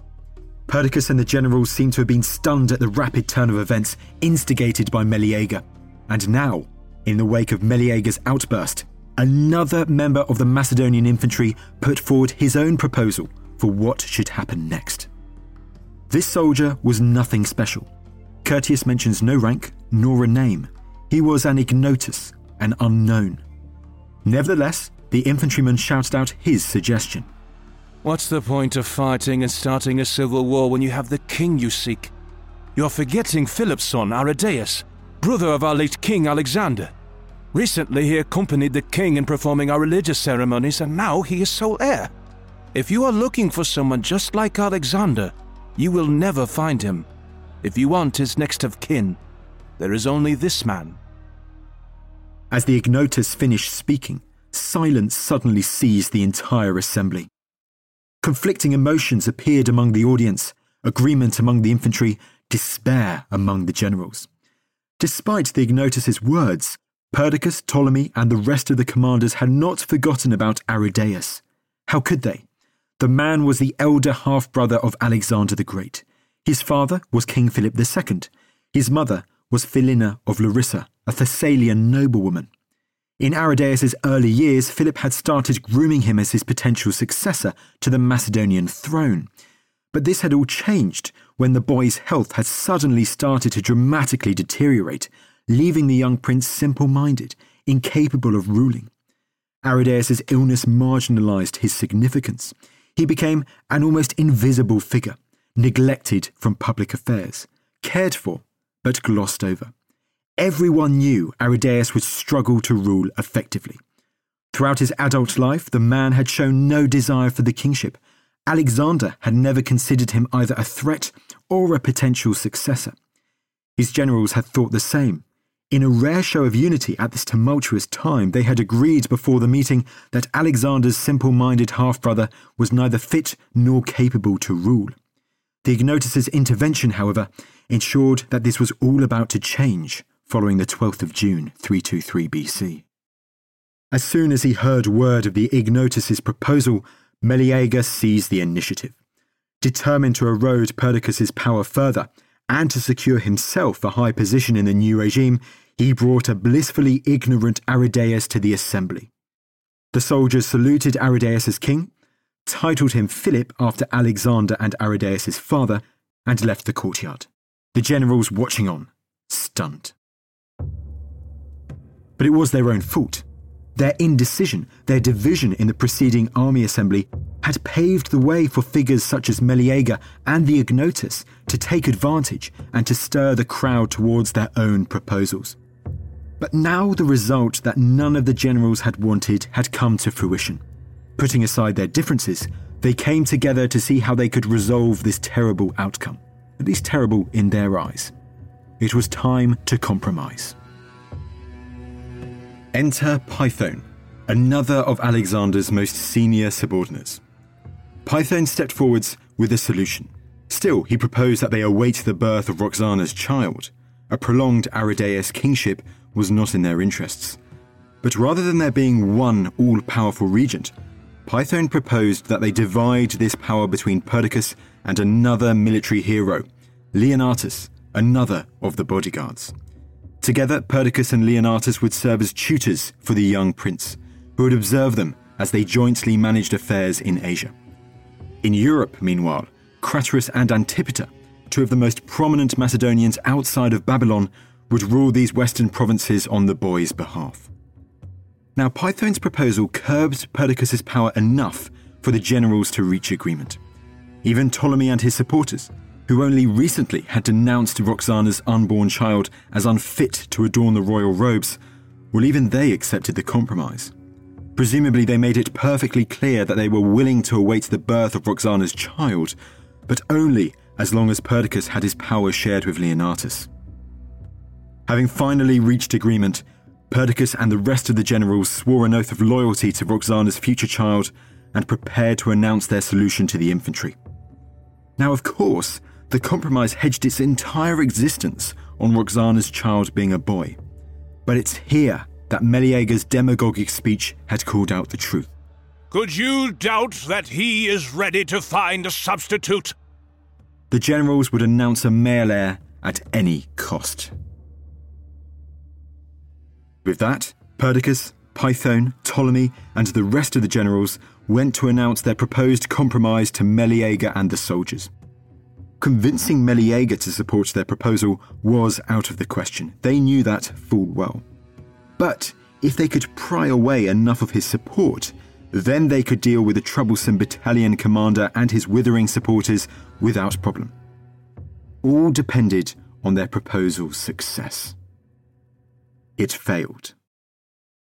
Perdiccas and the generals seem to have been stunned at the rapid turn of events instigated by Meleager, and now, in the wake of Meleager's outburst, another member of the Macedonian infantry put forward his own proposal for what should happen next. This soldier was nothing special. Curtius mentions no rank nor a name. He was an ignotus, an unknown. Nevertheless, the infantryman shouted out his suggestion. What's the point of fighting and starting a civil war when you have the king you seek? You're forgetting Philip's son, Aridaeus, brother of our late king Alexander. Recently, he accompanied the king in performing our religious ceremonies, and now he is sole heir. If you are looking for someone just like Alexander, you will never find him. If you want his next of kin, there is only this man. As the ignotus finished speaking, silence suddenly seized the entire assembly. Conflicting emotions appeared among the audience agreement among the infantry, despair among the generals. Despite the ignotus's words, Perdiccas, Ptolemy, and the rest of the commanders had not forgotten about Aridaeus. How could they? The man was the elder half brother of Alexander the Great. His father was King Philip II. His mother was Philina of Larissa, a Thessalian noblewoman. In Aridaeus' early years, Philip had started grooming him as his potential successor to the Macedonian throne. But this had all changed when the boy's health had suddenly started to dramatically deteriorate, leaving the young prince simple minded, incapable of ruling. Aridaeus' illness marginalized his significance. He became an almost invisible figure, neglected from public affairs, cared for, but glossed over. Everyone knew Aridaeus would struggle to rule effectively. Throughout his adult life, the man had shown no desire for the kingship. Alexander had never considered him either a threat or a potential successor. His generals had thought the same. In a rare show of unity at this tumultuous time, they had agreed before the meeting that Alexander's simple minded half brother was neither fit nor capable to rule. The Ignotus's intervention, however, ensured that this was all about to change following the 12th of June 323 BC. As soon as he heard word of the Ignotus's proposal, Meleager seized the initiative. Determined to erode Perdiccas's power further and to secure himself a high position in the new regime, he brought a blissfully ignorant Aridaeus to the assembly. The soldiers saluted Aridaeus as king, titled him Philip after Alexander and Aridaeus' father, and left the courtyard. The generals watching on, stunned. But it was their own fault. Their indecision, their division in the preceding army assembly, had paved the way for figures such as Meleager and the Ignotus to take advantage and to stir the crowd towards their own proposals. But now the result that none of the generals had wanted had come to fruition. Putting aside their differences, they came together to see how they could resolve this terrible outcome, at least terrible in their eyes. It was time to compromise. Enter Peithon, another of Alexander's most senior subordinates. Peithon stepped forwards with a solution. Still, he proposed that they await the birth of Roxana's child. A prolonged Aridaeus kingship was not in their interests. But rather than there being one all powerful regent, Peithon proposed that they divide this power between Perdiccas and another military hero, Leonatus, another of the bodyguards. Together, Perdiccas and Leonatus would serve as tutors for the young prince, who would observe them as they jointly managed affairs in Asia. In Europe, meanwhile, Craterus and Antipater, two of the most prominent Macedonians outside of Babylon, would rule these western provinces on the boy's behalf. Now, Peithon's proposal curbed Perdiccas' power enough for the generals to reach agreement. Even Ptolemy and his supporters, who only recently had denounced Roxana's unborn child as unfit to adorn the royal robes, well, even they accepted the compromise. Presumably, they made it perfectly clear that they were willing to await the birth of Roxana's child, but only as long as Perdiccas had his power shared with Leonatus. Having finally reached agreement, Perdiccas and the rest of the generals swore an oath of loyalty to Roxana's future child and prepared to announce their solution to the infantry. Now, of course, the compromise hedged its entire existence on Roxana's child being a boy. But it's here that Meleager's demagogic speech had called out the truth. Could you doubt that he is ready to find a substitute? The generals would announce a male heir at any cost. With that, Perdiccas, Peithon, Ptolemy, and the rest of the generals went to announce their proposed compromise to Meleager and the soldiers. Convincing Meleager to support their proposal was out of the question. They knew that full well. But if they could pry away enough of his support, then they could deal with the troublesome battalion commander and his withering supporters without problem. All depended on their proposal's success it failed.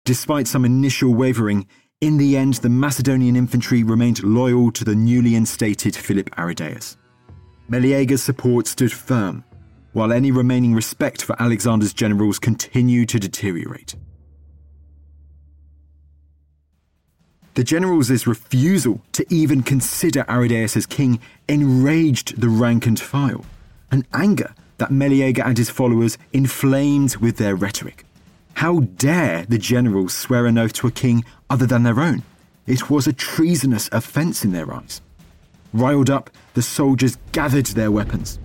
Despite some initial wavering, in the end, the Macedonian infantry remained loyal to the newly instated Philip Aridaeus. Meleager's support stood firm, while any remaining respect for Alexander's generals continued to deteriorate. The generals' refusal to even consider Aridaeus as king enraged the rank and file, an anger that Meleager and his followers inflamed with their rhetoric. How dare the generals swear an oath to a king other than their own? It was a treasonous offence in their eyes. Riled up, the soldiers gathered their weapons.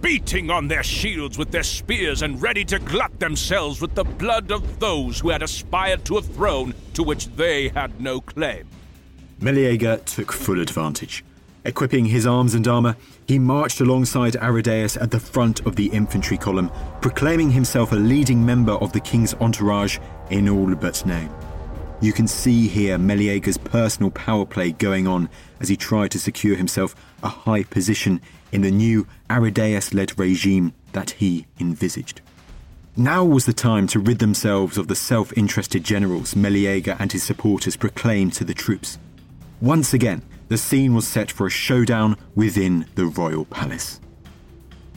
beating on their shields with their spears and ready to glut themselves with the blood of those who had aspired to a throne to which they had no claim. Meleager took full advantage. Equipping his arms and armour, he marched alongside Aridaeus at the front of the infantry column, proclaiming himself a leading member of the king's entourage in all but name. You can see here Meleager's personal power play going on as he tried to secure himself a high position in the new Aridaeus led regime that he envisaged. Now was the time to rid themselves of the self interested generals Meleager and his supporters proclaimed to the troops. Once again, the scene was set for a showdown within the royal palace.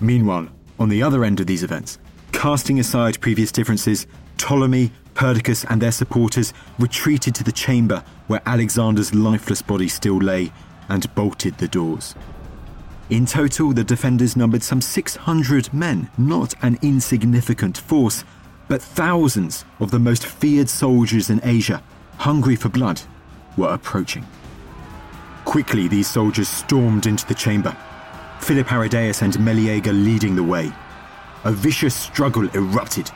Meanwhile, on the other end of these events, casting aside previous differences, Ptolemy, Perdiccas, and their supporters retreated to the chamber where Alexander's lifeless body still lay and bolted the doors. In total, the defenders numbered some 600 men, not an insignificant force, but thousands of the most feared soldiers in Asia, hungry for blood, were approaching. Quickly, these soldiers stormed into the chamber, Philip Aridaeus and Meleager leading the way. A vicious struggle erupted.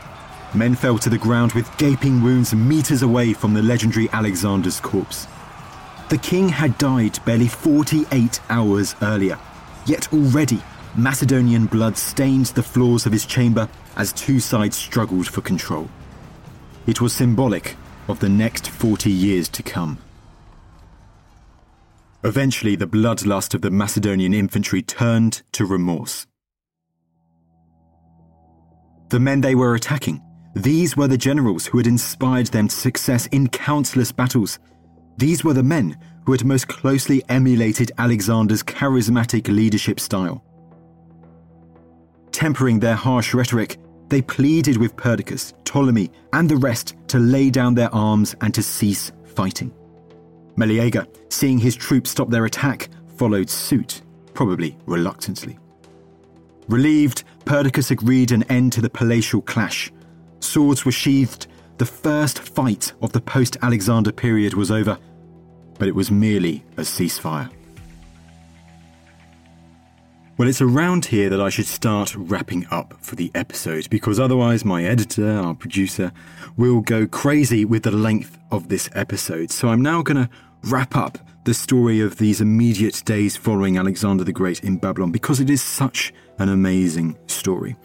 Men fell to the ground with gaping wounds meters away from the legendary Alexander's corpse. The king had died barely 48 hours earlier, yet already Macedonian blood stained the floors of his chamber as two sides struggled for control. It was symbolic of the next 40 years to come. Eventually, the bloodlust of the Macedonian infantry turned to remorse. The men they were attacking, these were the generals who had inspired them to success in countless battles. These were the men who had most closely emulated Alexander's charismatic leadership style. Tempering their harsh rhetoric, they pleaded with Perdiccas, Ptolemy, and the rest to lay down their arms and to cease fighting. Meleager, seeing his troops stop their attack, followed suit, probably reluctantly. Relieved, Perdiccas agreed an end to the palatial clash. Swords were sheathed, the first fight of the post Alexander period was over, but it was merely a ceasefire. Well, it's around here that I should start wrapping up for the episode because otherwise, my editor, our producer, will go crazy with the length of this episode. So I'm now going to wrap up the story of these immediate days following Alexander the Great in Babylon because it is such an amazing story.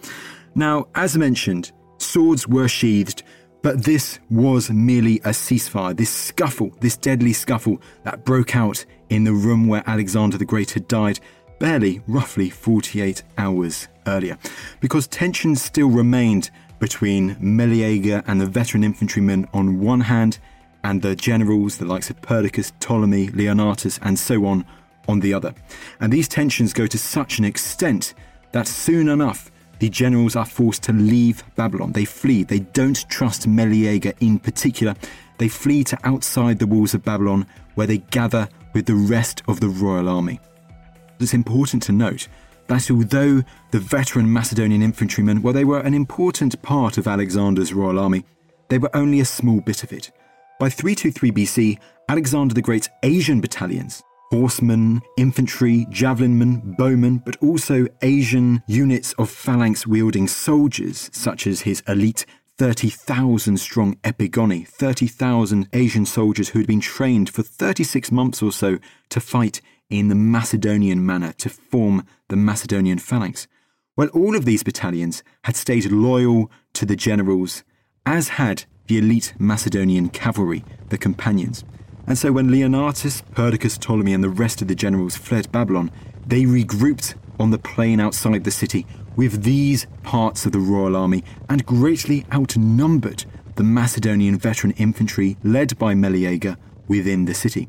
Now, as mentioned, swords were sheathed, but this was merely a ceasefire, this scuffle, this deadly scuffle that broke out in the room where Alexander the Great had died barely, roughly 48 hours earlier, because tensions still remained between Meleager and the veteran infantrymen on one hand and the generals, the likes of Perdiccas, Ptolemy, Leonatus, and so on, on the other. And these tensions go to such an extent that soon enough, the generals are forced to leave Babylon. They flee. They don't trust Meleager in particular. They flee to outside the walls of Babylon, where they gather with the rest of the royal army. It's important to note that although the veteran Macedonian infantrymen, well, they were an important part of Alexander's royal army, they were only a small bit of it. By 323 BC, Alexander the Great's Asian battalions, horsemen, infantry, javelinmen, bowmen, but also Asian units of phalanx wielding soldiers, such as his elite 30,000 strong Epigoni, 30,000 Asian soldiers who had been trained for 36 months or so to fight in the Macedonian manner, to form the Macedonian phalanx. Well, all of these battalions had stayed loyal to the generals, as had the elite Macedonian cavalry, the companions. And so when Leonatus, Perdiccas, Ptolemy, and the rest of the generals fled Babylon, they regrouped on the plain outside the city with these parts of the royal army and greatly outnumbered the Macedonian veteran infantry led by Meleager within the city.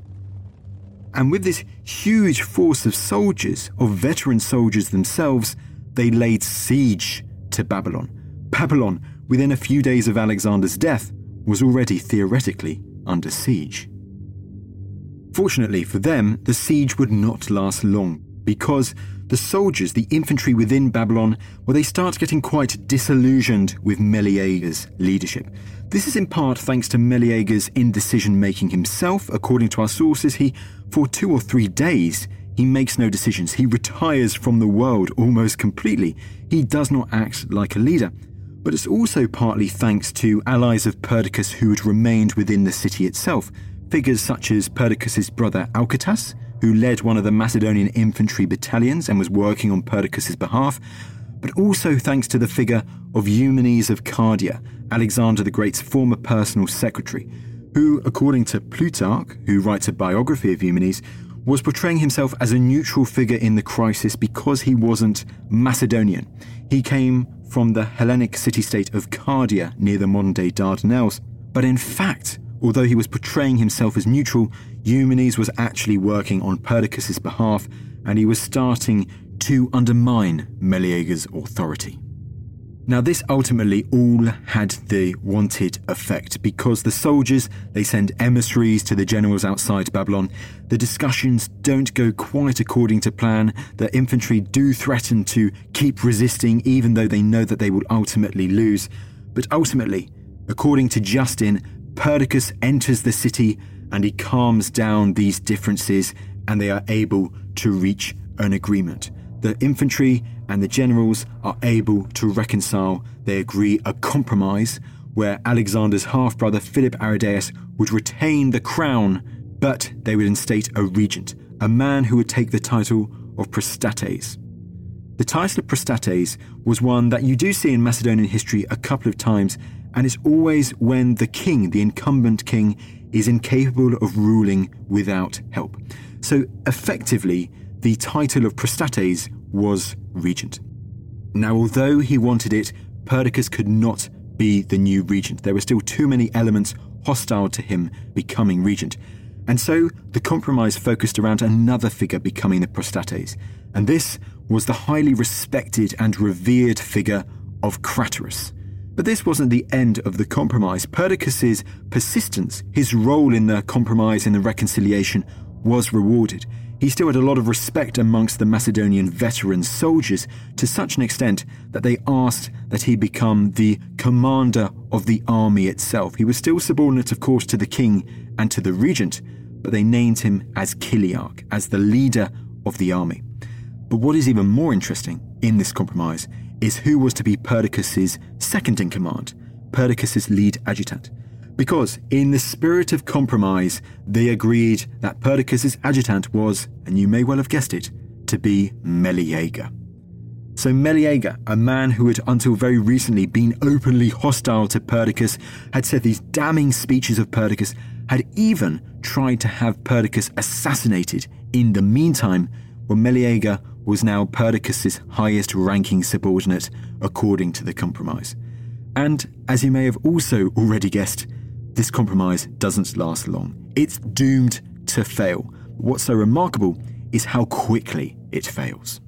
And with this huge force of soldiers, of veteran soldiers themselves, they laid siege to Babylon. Babylon within a few days of Alexander's death, was already theoretically under siege. Fortunately for them, the siege would not last long because the soldiers, the infantry within Babylon, well, they start getting quite disillusioned with Meleager's leadership. This is in part thanks to Meleager's indecision making himself. According to our sources, he, for two or three days, He makes no decisions. He retires from the world almost completely. He does not act like a leader. But it's also partly thanks to allies of Perdiccas who had remained within the city itself. Figures such as Perdiccas' brother Alcetas, who led one of the Macedonian infantry battalions and was working on Perdiccas' behalf, but also thanks to the figure of Eumenes of Cardia, Alexander the Great's former personal secretary, who, according to Plutarch, who writes a biography of Eumenes, was portraying himself as a neutral figure in the crisis because he wasn't Macedonian. He came from the Hellenic city state of Cardia near the modern day Dardanelles. But in fact, although he was portraying himself as neutral, Eumenes was actually working on Perdiccas' behalf and he was starting to undermine Meleager's authority. Now, this ultimately all had the wanted effect because the soldiers they send emissaries to the generals outside Babylon. The discussions don't go quite according to plan. The infantry do threaten to keep resisting, even though they know that they will ultimately lose. But ultimately, according to Justin, Perdiccas enters the city and he calms down these differences, and they are able to reach an agreement. The infantry and the generals are able to reconcile. They agree a compromise where Alexander's half brother Philip Aridaeus would retain the crown, but they would instate a regent, a man who would take the title of Prostates. The title of Prostates was one that you do see in Macedonian history a couple of times, and it's always when the king, the incumbent king, is incapable of ruling without help. So effectively, the title of Prostates was regent. Now, although he wanted it, Perdiccas could not be the new regent. There were still too many elements hostile to him becoming regent. And so the compromise focused around another figure becoming the Prostates, and this was the highly respected and revered figure of Craterus. But this wasn't the end of the compromise. Perdiccas' persistence, his role in the compromise and the reconciliation, was rewarded. He still had a lot of respect amongst the Macedonian veteran soldiers to such an extent that they asked that he become the commander of the army itself. He was still subordinate, of course, to the king and to the regent, but they named him as Chiliarch, as the leader of the army. But what is even more interesting in this compromise is who was to be Perdiccas's second in command, Perdiccas's lead adjutant because, in the spirit of compromise, they agreed that Perdiccas's adjutant was, and you may well have guessed it, to be Meleager. So Meleager, a man who had until very recently been openly hostile to Perdiccas, had said these damning speeches of Perdiccas, had even tried to have Perdiccas assassinated in the meantime, when Meleager was now Perdiccas' highest ranking subordinate according to the compromise. And, as you may have also already guessed, this compromise doesn't last long. It's doomed to fail. What's so remarkable is how quickly it fails.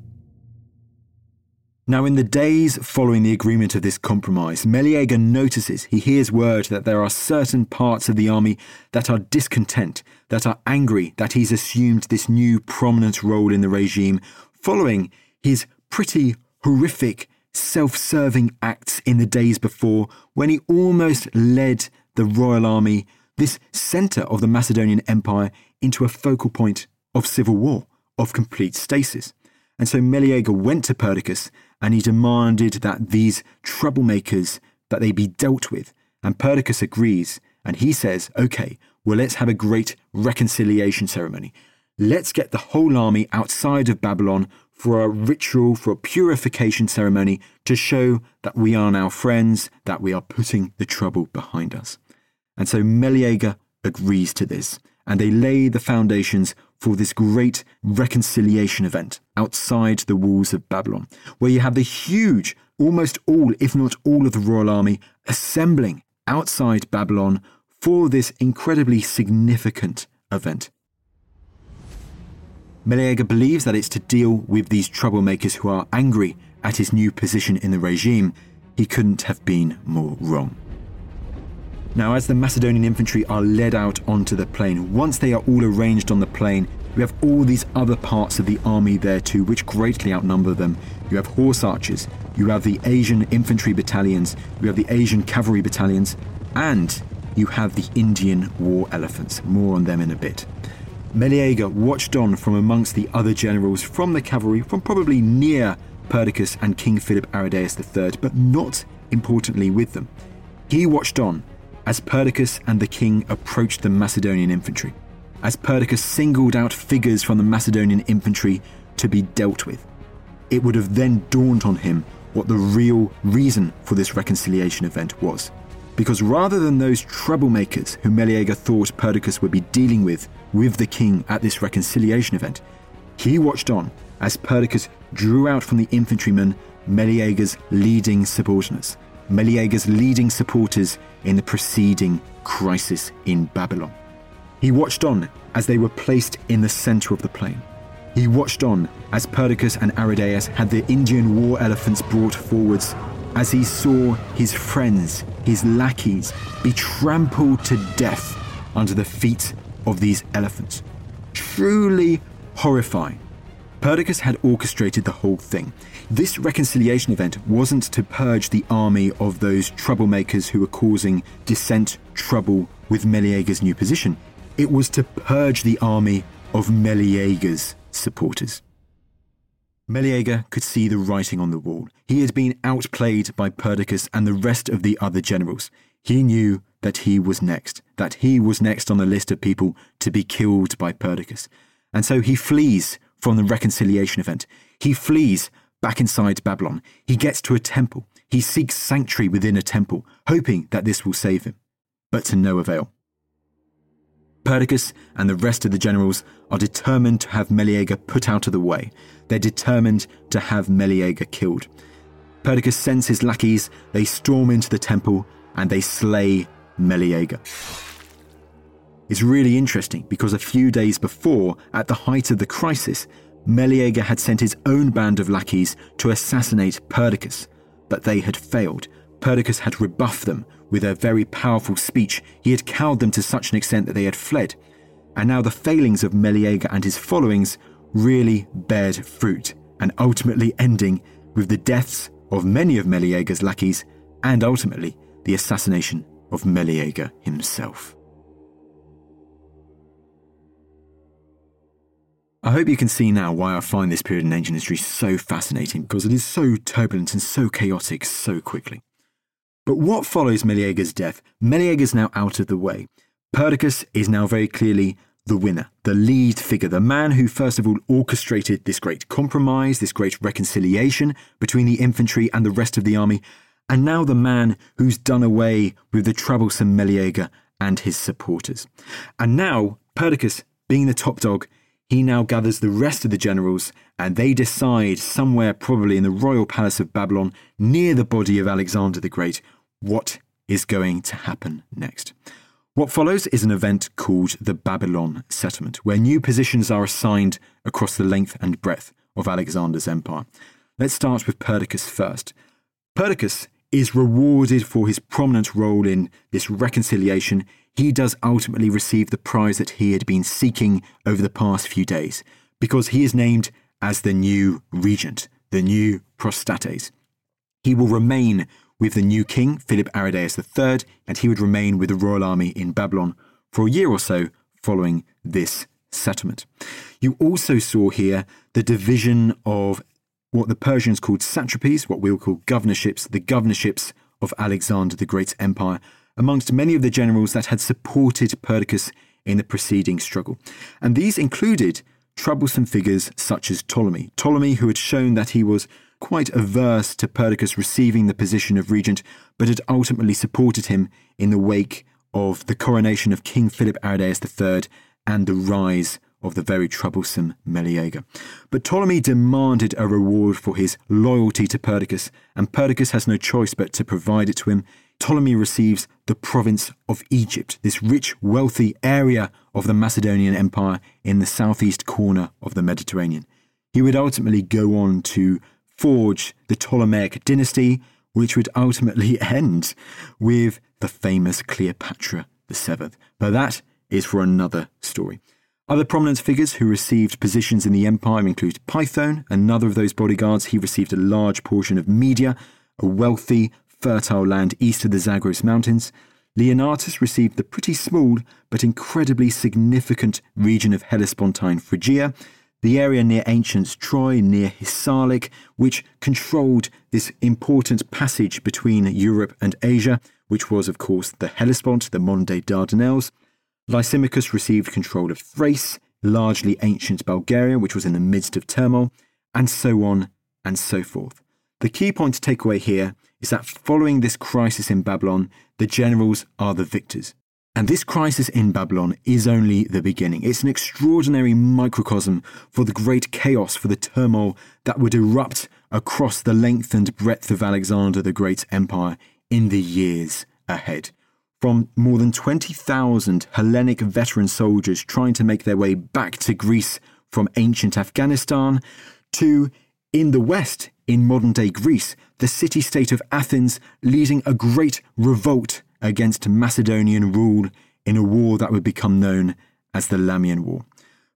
Now, in the days following the agreement of this compromise, Meleager notices, he hears word that there are certain parts of the army that are discontent, that are angry that he's assumed this new prominent role in the regime following his pretty horrific self serving acts in the days before when he almost led the royal army, this centre of the Macedonian Empire, into a focal point of civil war, of complete stasis. And so Meleager went to Perdiccas and he demanded that these troublemakers that they be dealt with. And Perdiccas agrees and he says, okay, well, let's have a great reconciliation ceremony. Let's get the whole army outside of Babylon for a ritual, for a purification ceremony to show that we are now friends, that we are putting the trouble behind us. And so Meleager agrees to this, and they lay the foundations for this great reconciliation event outside the walls of Babylon, where you have the huge, almost all, if not all, of the royal army assembling outside Babylon for this incredibly significant event. Meleager believes that it's to deal with these troublemakers who are angry at his new position in the regime. He couldn't have been more wrong. Now, as the Macedonian infantry are led out onto the plain, once they are all arranged on the plain, we have all these other parts of the army there too, which greatly outnumber them. You have horse archers, you have the Asian infantry battalions, you have the Asian cavalry battalions, and you have the Indian war elephants. More on them in a bit. Meleager watched on from amongst the other generals from the cavalry, from probably near Perdiccas and King Philip Aridaeus III, but not importantly with them. He watched on as Perdiccas and the king approached the Macedonian infantry, as Perdiccas singled out figures from the Macedonian infantry to be dealt with. It would have then dawned on him what the real reason for this reconciliation event was. Because rather than those troublemakers who Meleager thought Perdiccas would be dealing with with the king at this reconciliation event, he watched on as Perdiccas drew out from the infantrymen Meleager's leading subordinates, Meleager's leading supporters in the preceding crisis in Babylon. He watched on as they were placed in the center of the plain. He watched on as Perdiccas and Aridaeus had the Indian war elephants brought forwards, as he saw his friends, his lackeys, be trampled to death under the feet of these elephants. Truly horrifying. Perdiccas had orchestrated the whole thing. This reconciliation event wasn't to purge the army of those troublemakers who were causing dissent, trouble with Meleager's new position. It was to purge the army of Meleager's supporters. Meleager could see the writing on the wall. He had been outplayed by Perdiccas and the rest of the other generals. He knew that he was next, that he was next on the list of people to be killed by Perdiccas. And so he flees from the reconciliation event. He flees back inside Babylon. He gets to a temple. He seeks sanctuary within a temple, hoping that this will save him. But to no avail. Perdiccas and the rest of the generals are determined to have Meleager put out of the way. They're determined to have Meleager killed. Perdiccas sends his lackeys, they storm into the temple, and they slay Meleager. It's really interesting because a few days before, at the height of the crisis, Meleager had sent his own band of lackeys to assassinate Perdiccas, but they had failed. Perdiccas had rebuffed them with a very powerful speech. He had cowed them to such an extent that they had fled. And now the failings of Meleager and his followings really bared fruit, and ultimately ending with the deaths of many of Meleager's lackeys and ultimately the assassination of Meleager himself. I hope you can see now why I find this period in ancient history so fascinating because it is so turbulent and so chaotic so quickly. But what follows Meleager's death? Meleager is now out of the way. Perdiccas is now very clearly the winner, the lead figure, the man who first of all orchestrated this great compromise, this great reconciliation between the infantry and the rest of the army, and now the man who's done away with the troublesome Meleager and his supporters. And now, Perdiccas, being the top dog, he now gathers the rest of the generals and they decide, somewhere probably in the royal palace of Babylon, near the body of Alexander the Great, what is going to happen next. What follows is an event called the Babylon Settlement, where new positions are assigned across the length and breadth of Alexander's empire. Let's start with Perdiccas first. Perdiccas is rewarded for his prominent role in this reconciliation. He does ultimately receive the prize that he had been seeking over the past few days, because he is named as the new regent, the new Prostates. He will remain with the new king, Philip Aridaeus III, and he would remain with the royal army in Babylon for a year or so following this settlement. You also saw here the division of what the Persians called satrapies, what we'll call governorships, the governorships of Alexander the Great's empire, amongst many of the generals that had supported Perdiccas in the preceding struggle. And these included troublesome figures such as Ptolemy. Ptolemy, who had shown that he was quite averse to Perdiccas receiving the position of regent, but had ultimately supported him in the wake of the coronation of King Philip Aridaeus III and the rise of the very troublesome Meleager. But Ptolemy demanded a reward for his loyalty to Perdiccas, and Perdiccas has no choice but to provide it to him. Ptolemy receives the province of Egypt, this rich, wealthy area of the Macedonian Empire in the southeast corner of the Mediterranean. He would ultimately go on to forge the Ptolemaic dynasty, which would ultimately end with the famous Cleopatra VII. But that is for another story. Other prominent figures who received positions in the empire include Peithon, another of those bodyguards. He received a large portion of Media, a wealthy, fertile land east of the Zagros Mountains. Leonatus received the pretty small but incredibly significant region of Hellespontine Phrygia, the area near ancient Troy, near Hisarlik, which controlled this important passage between Europe and Asia, which was, of course, the Hellespont, the day Dardanelles. Lysimachus received control of Thrace, largely ancient Bulgaria, which was in the midst of turmoil, and so on and so forth. The key point to take away here is that following this crisis in Babylon, the generals are the victors. And this crisis in Babylon is only the beginning. It's an extraordinary microcosm for the great chaos, for the turmoil that would erupt across the length and breadth of Alexander the Great's empire in the years ahead. From more than 20,000 Hellenic veteran soldiers trying to make their way back to Greece from ancient Afghanistan, to in the West, in modern day Greece, the city state of Athens leading a great revolt against Macedonian rule in a war that would become known as the Lamian War.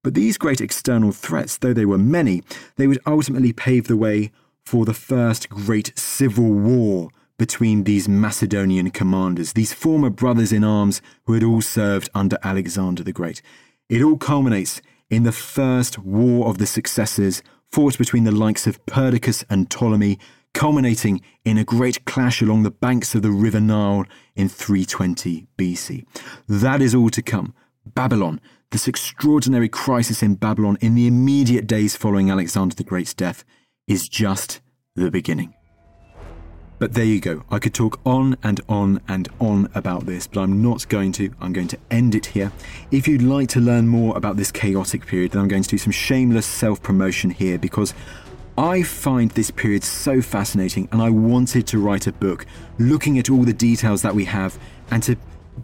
But these great external threats, though they were many, they would ultimately pave the way for the first great civil war between these Macedonian commanders, these former brothers in arms who had all served under Alexander the Great. It all culminates in the first war of the successors fought between the likes of Perdiccas and Ptolemy, culminating in a great clash along the banks of the River Nile in 320 BC. That is all to come. Babylon, this extraordinary crisis in Babylon in the immediate days following Alexander the Great's death, is just the beginning. But there you go. I could talk on and on and on about this, but I'm not going to. I'm going to end it here. If you'd like to learn more about this chaotic period, then I'm going to do some shameless self promotion here because I find this period so fascinating and I wanted to write a book looking at all the details that we have and to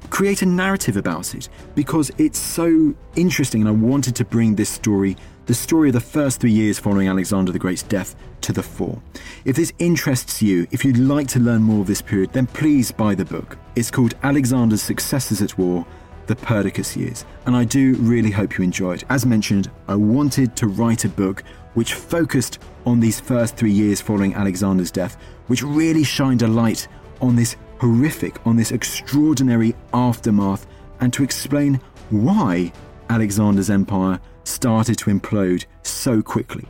create a narrative about it because it's so interesting and I wanted to bring this story, the story of the first three years following Alexander the Great's death, to the fore. If this interests you, if you'd like to learn more of this period, then please buy the book. It's called Alexander's Successors at War the Perdiccas years, and I do really hope you enjoy it. As mentioned, I wanted to write a book which focused on these first three years following Alexander's death, which really shined a light on this horrific, on this extraordinary aftermath, and to explain why Alexander's empire started to implode so quickly.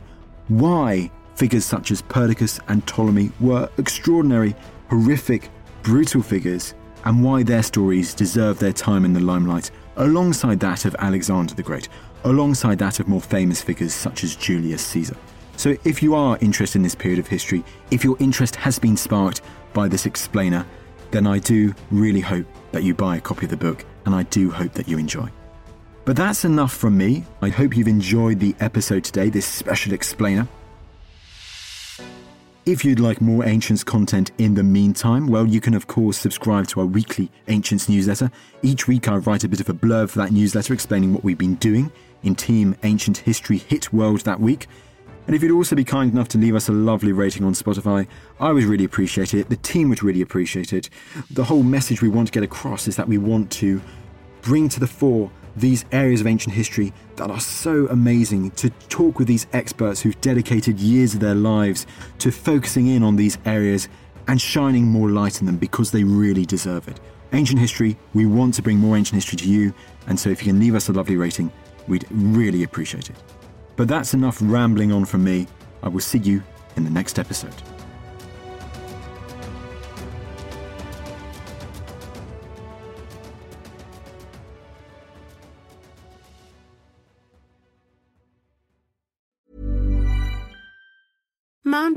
Why figures such as Perdiccas and Ptolemy were extraordinary, horrific, brutal figures, and why their stories deserve their time in the limelight alongside that of Alexander the Great, alongside that of more famous figures such as Julius Caesar. So, if you are interested in this period of history, if your interest has been sparked by this explainer, then I do really hope that you buy a copy of the book and I do hope that you enjoy. But that's enough from me. I hope you've enjoyed the episode today, this special explainer. If you'd like more Ancients content in the meantime, well, you can of course subscribe to our weekly Ancients newsletter. Each week I write a bit of a blurb for that newsletter explaining what we've been doing in Team Ancient History Hit World that week. And if you'd also be kind enough to leave us a lovely rating on Spotify, I would really appreciate it. The team would really appreciate it. The whole message we want to get across is that we want to bring to the fore these areas of ancient history that are so amazing, to talk with these experts who've dedicated years of their lives to focusing in on these areas and shining more light on them because they really deserve it. Ancient history, we want to bring more ancient history to you, and so if you can leave us a lovely rating, we'd really appreciate it. But that's enough rambling on from me. I will see you in the next episode.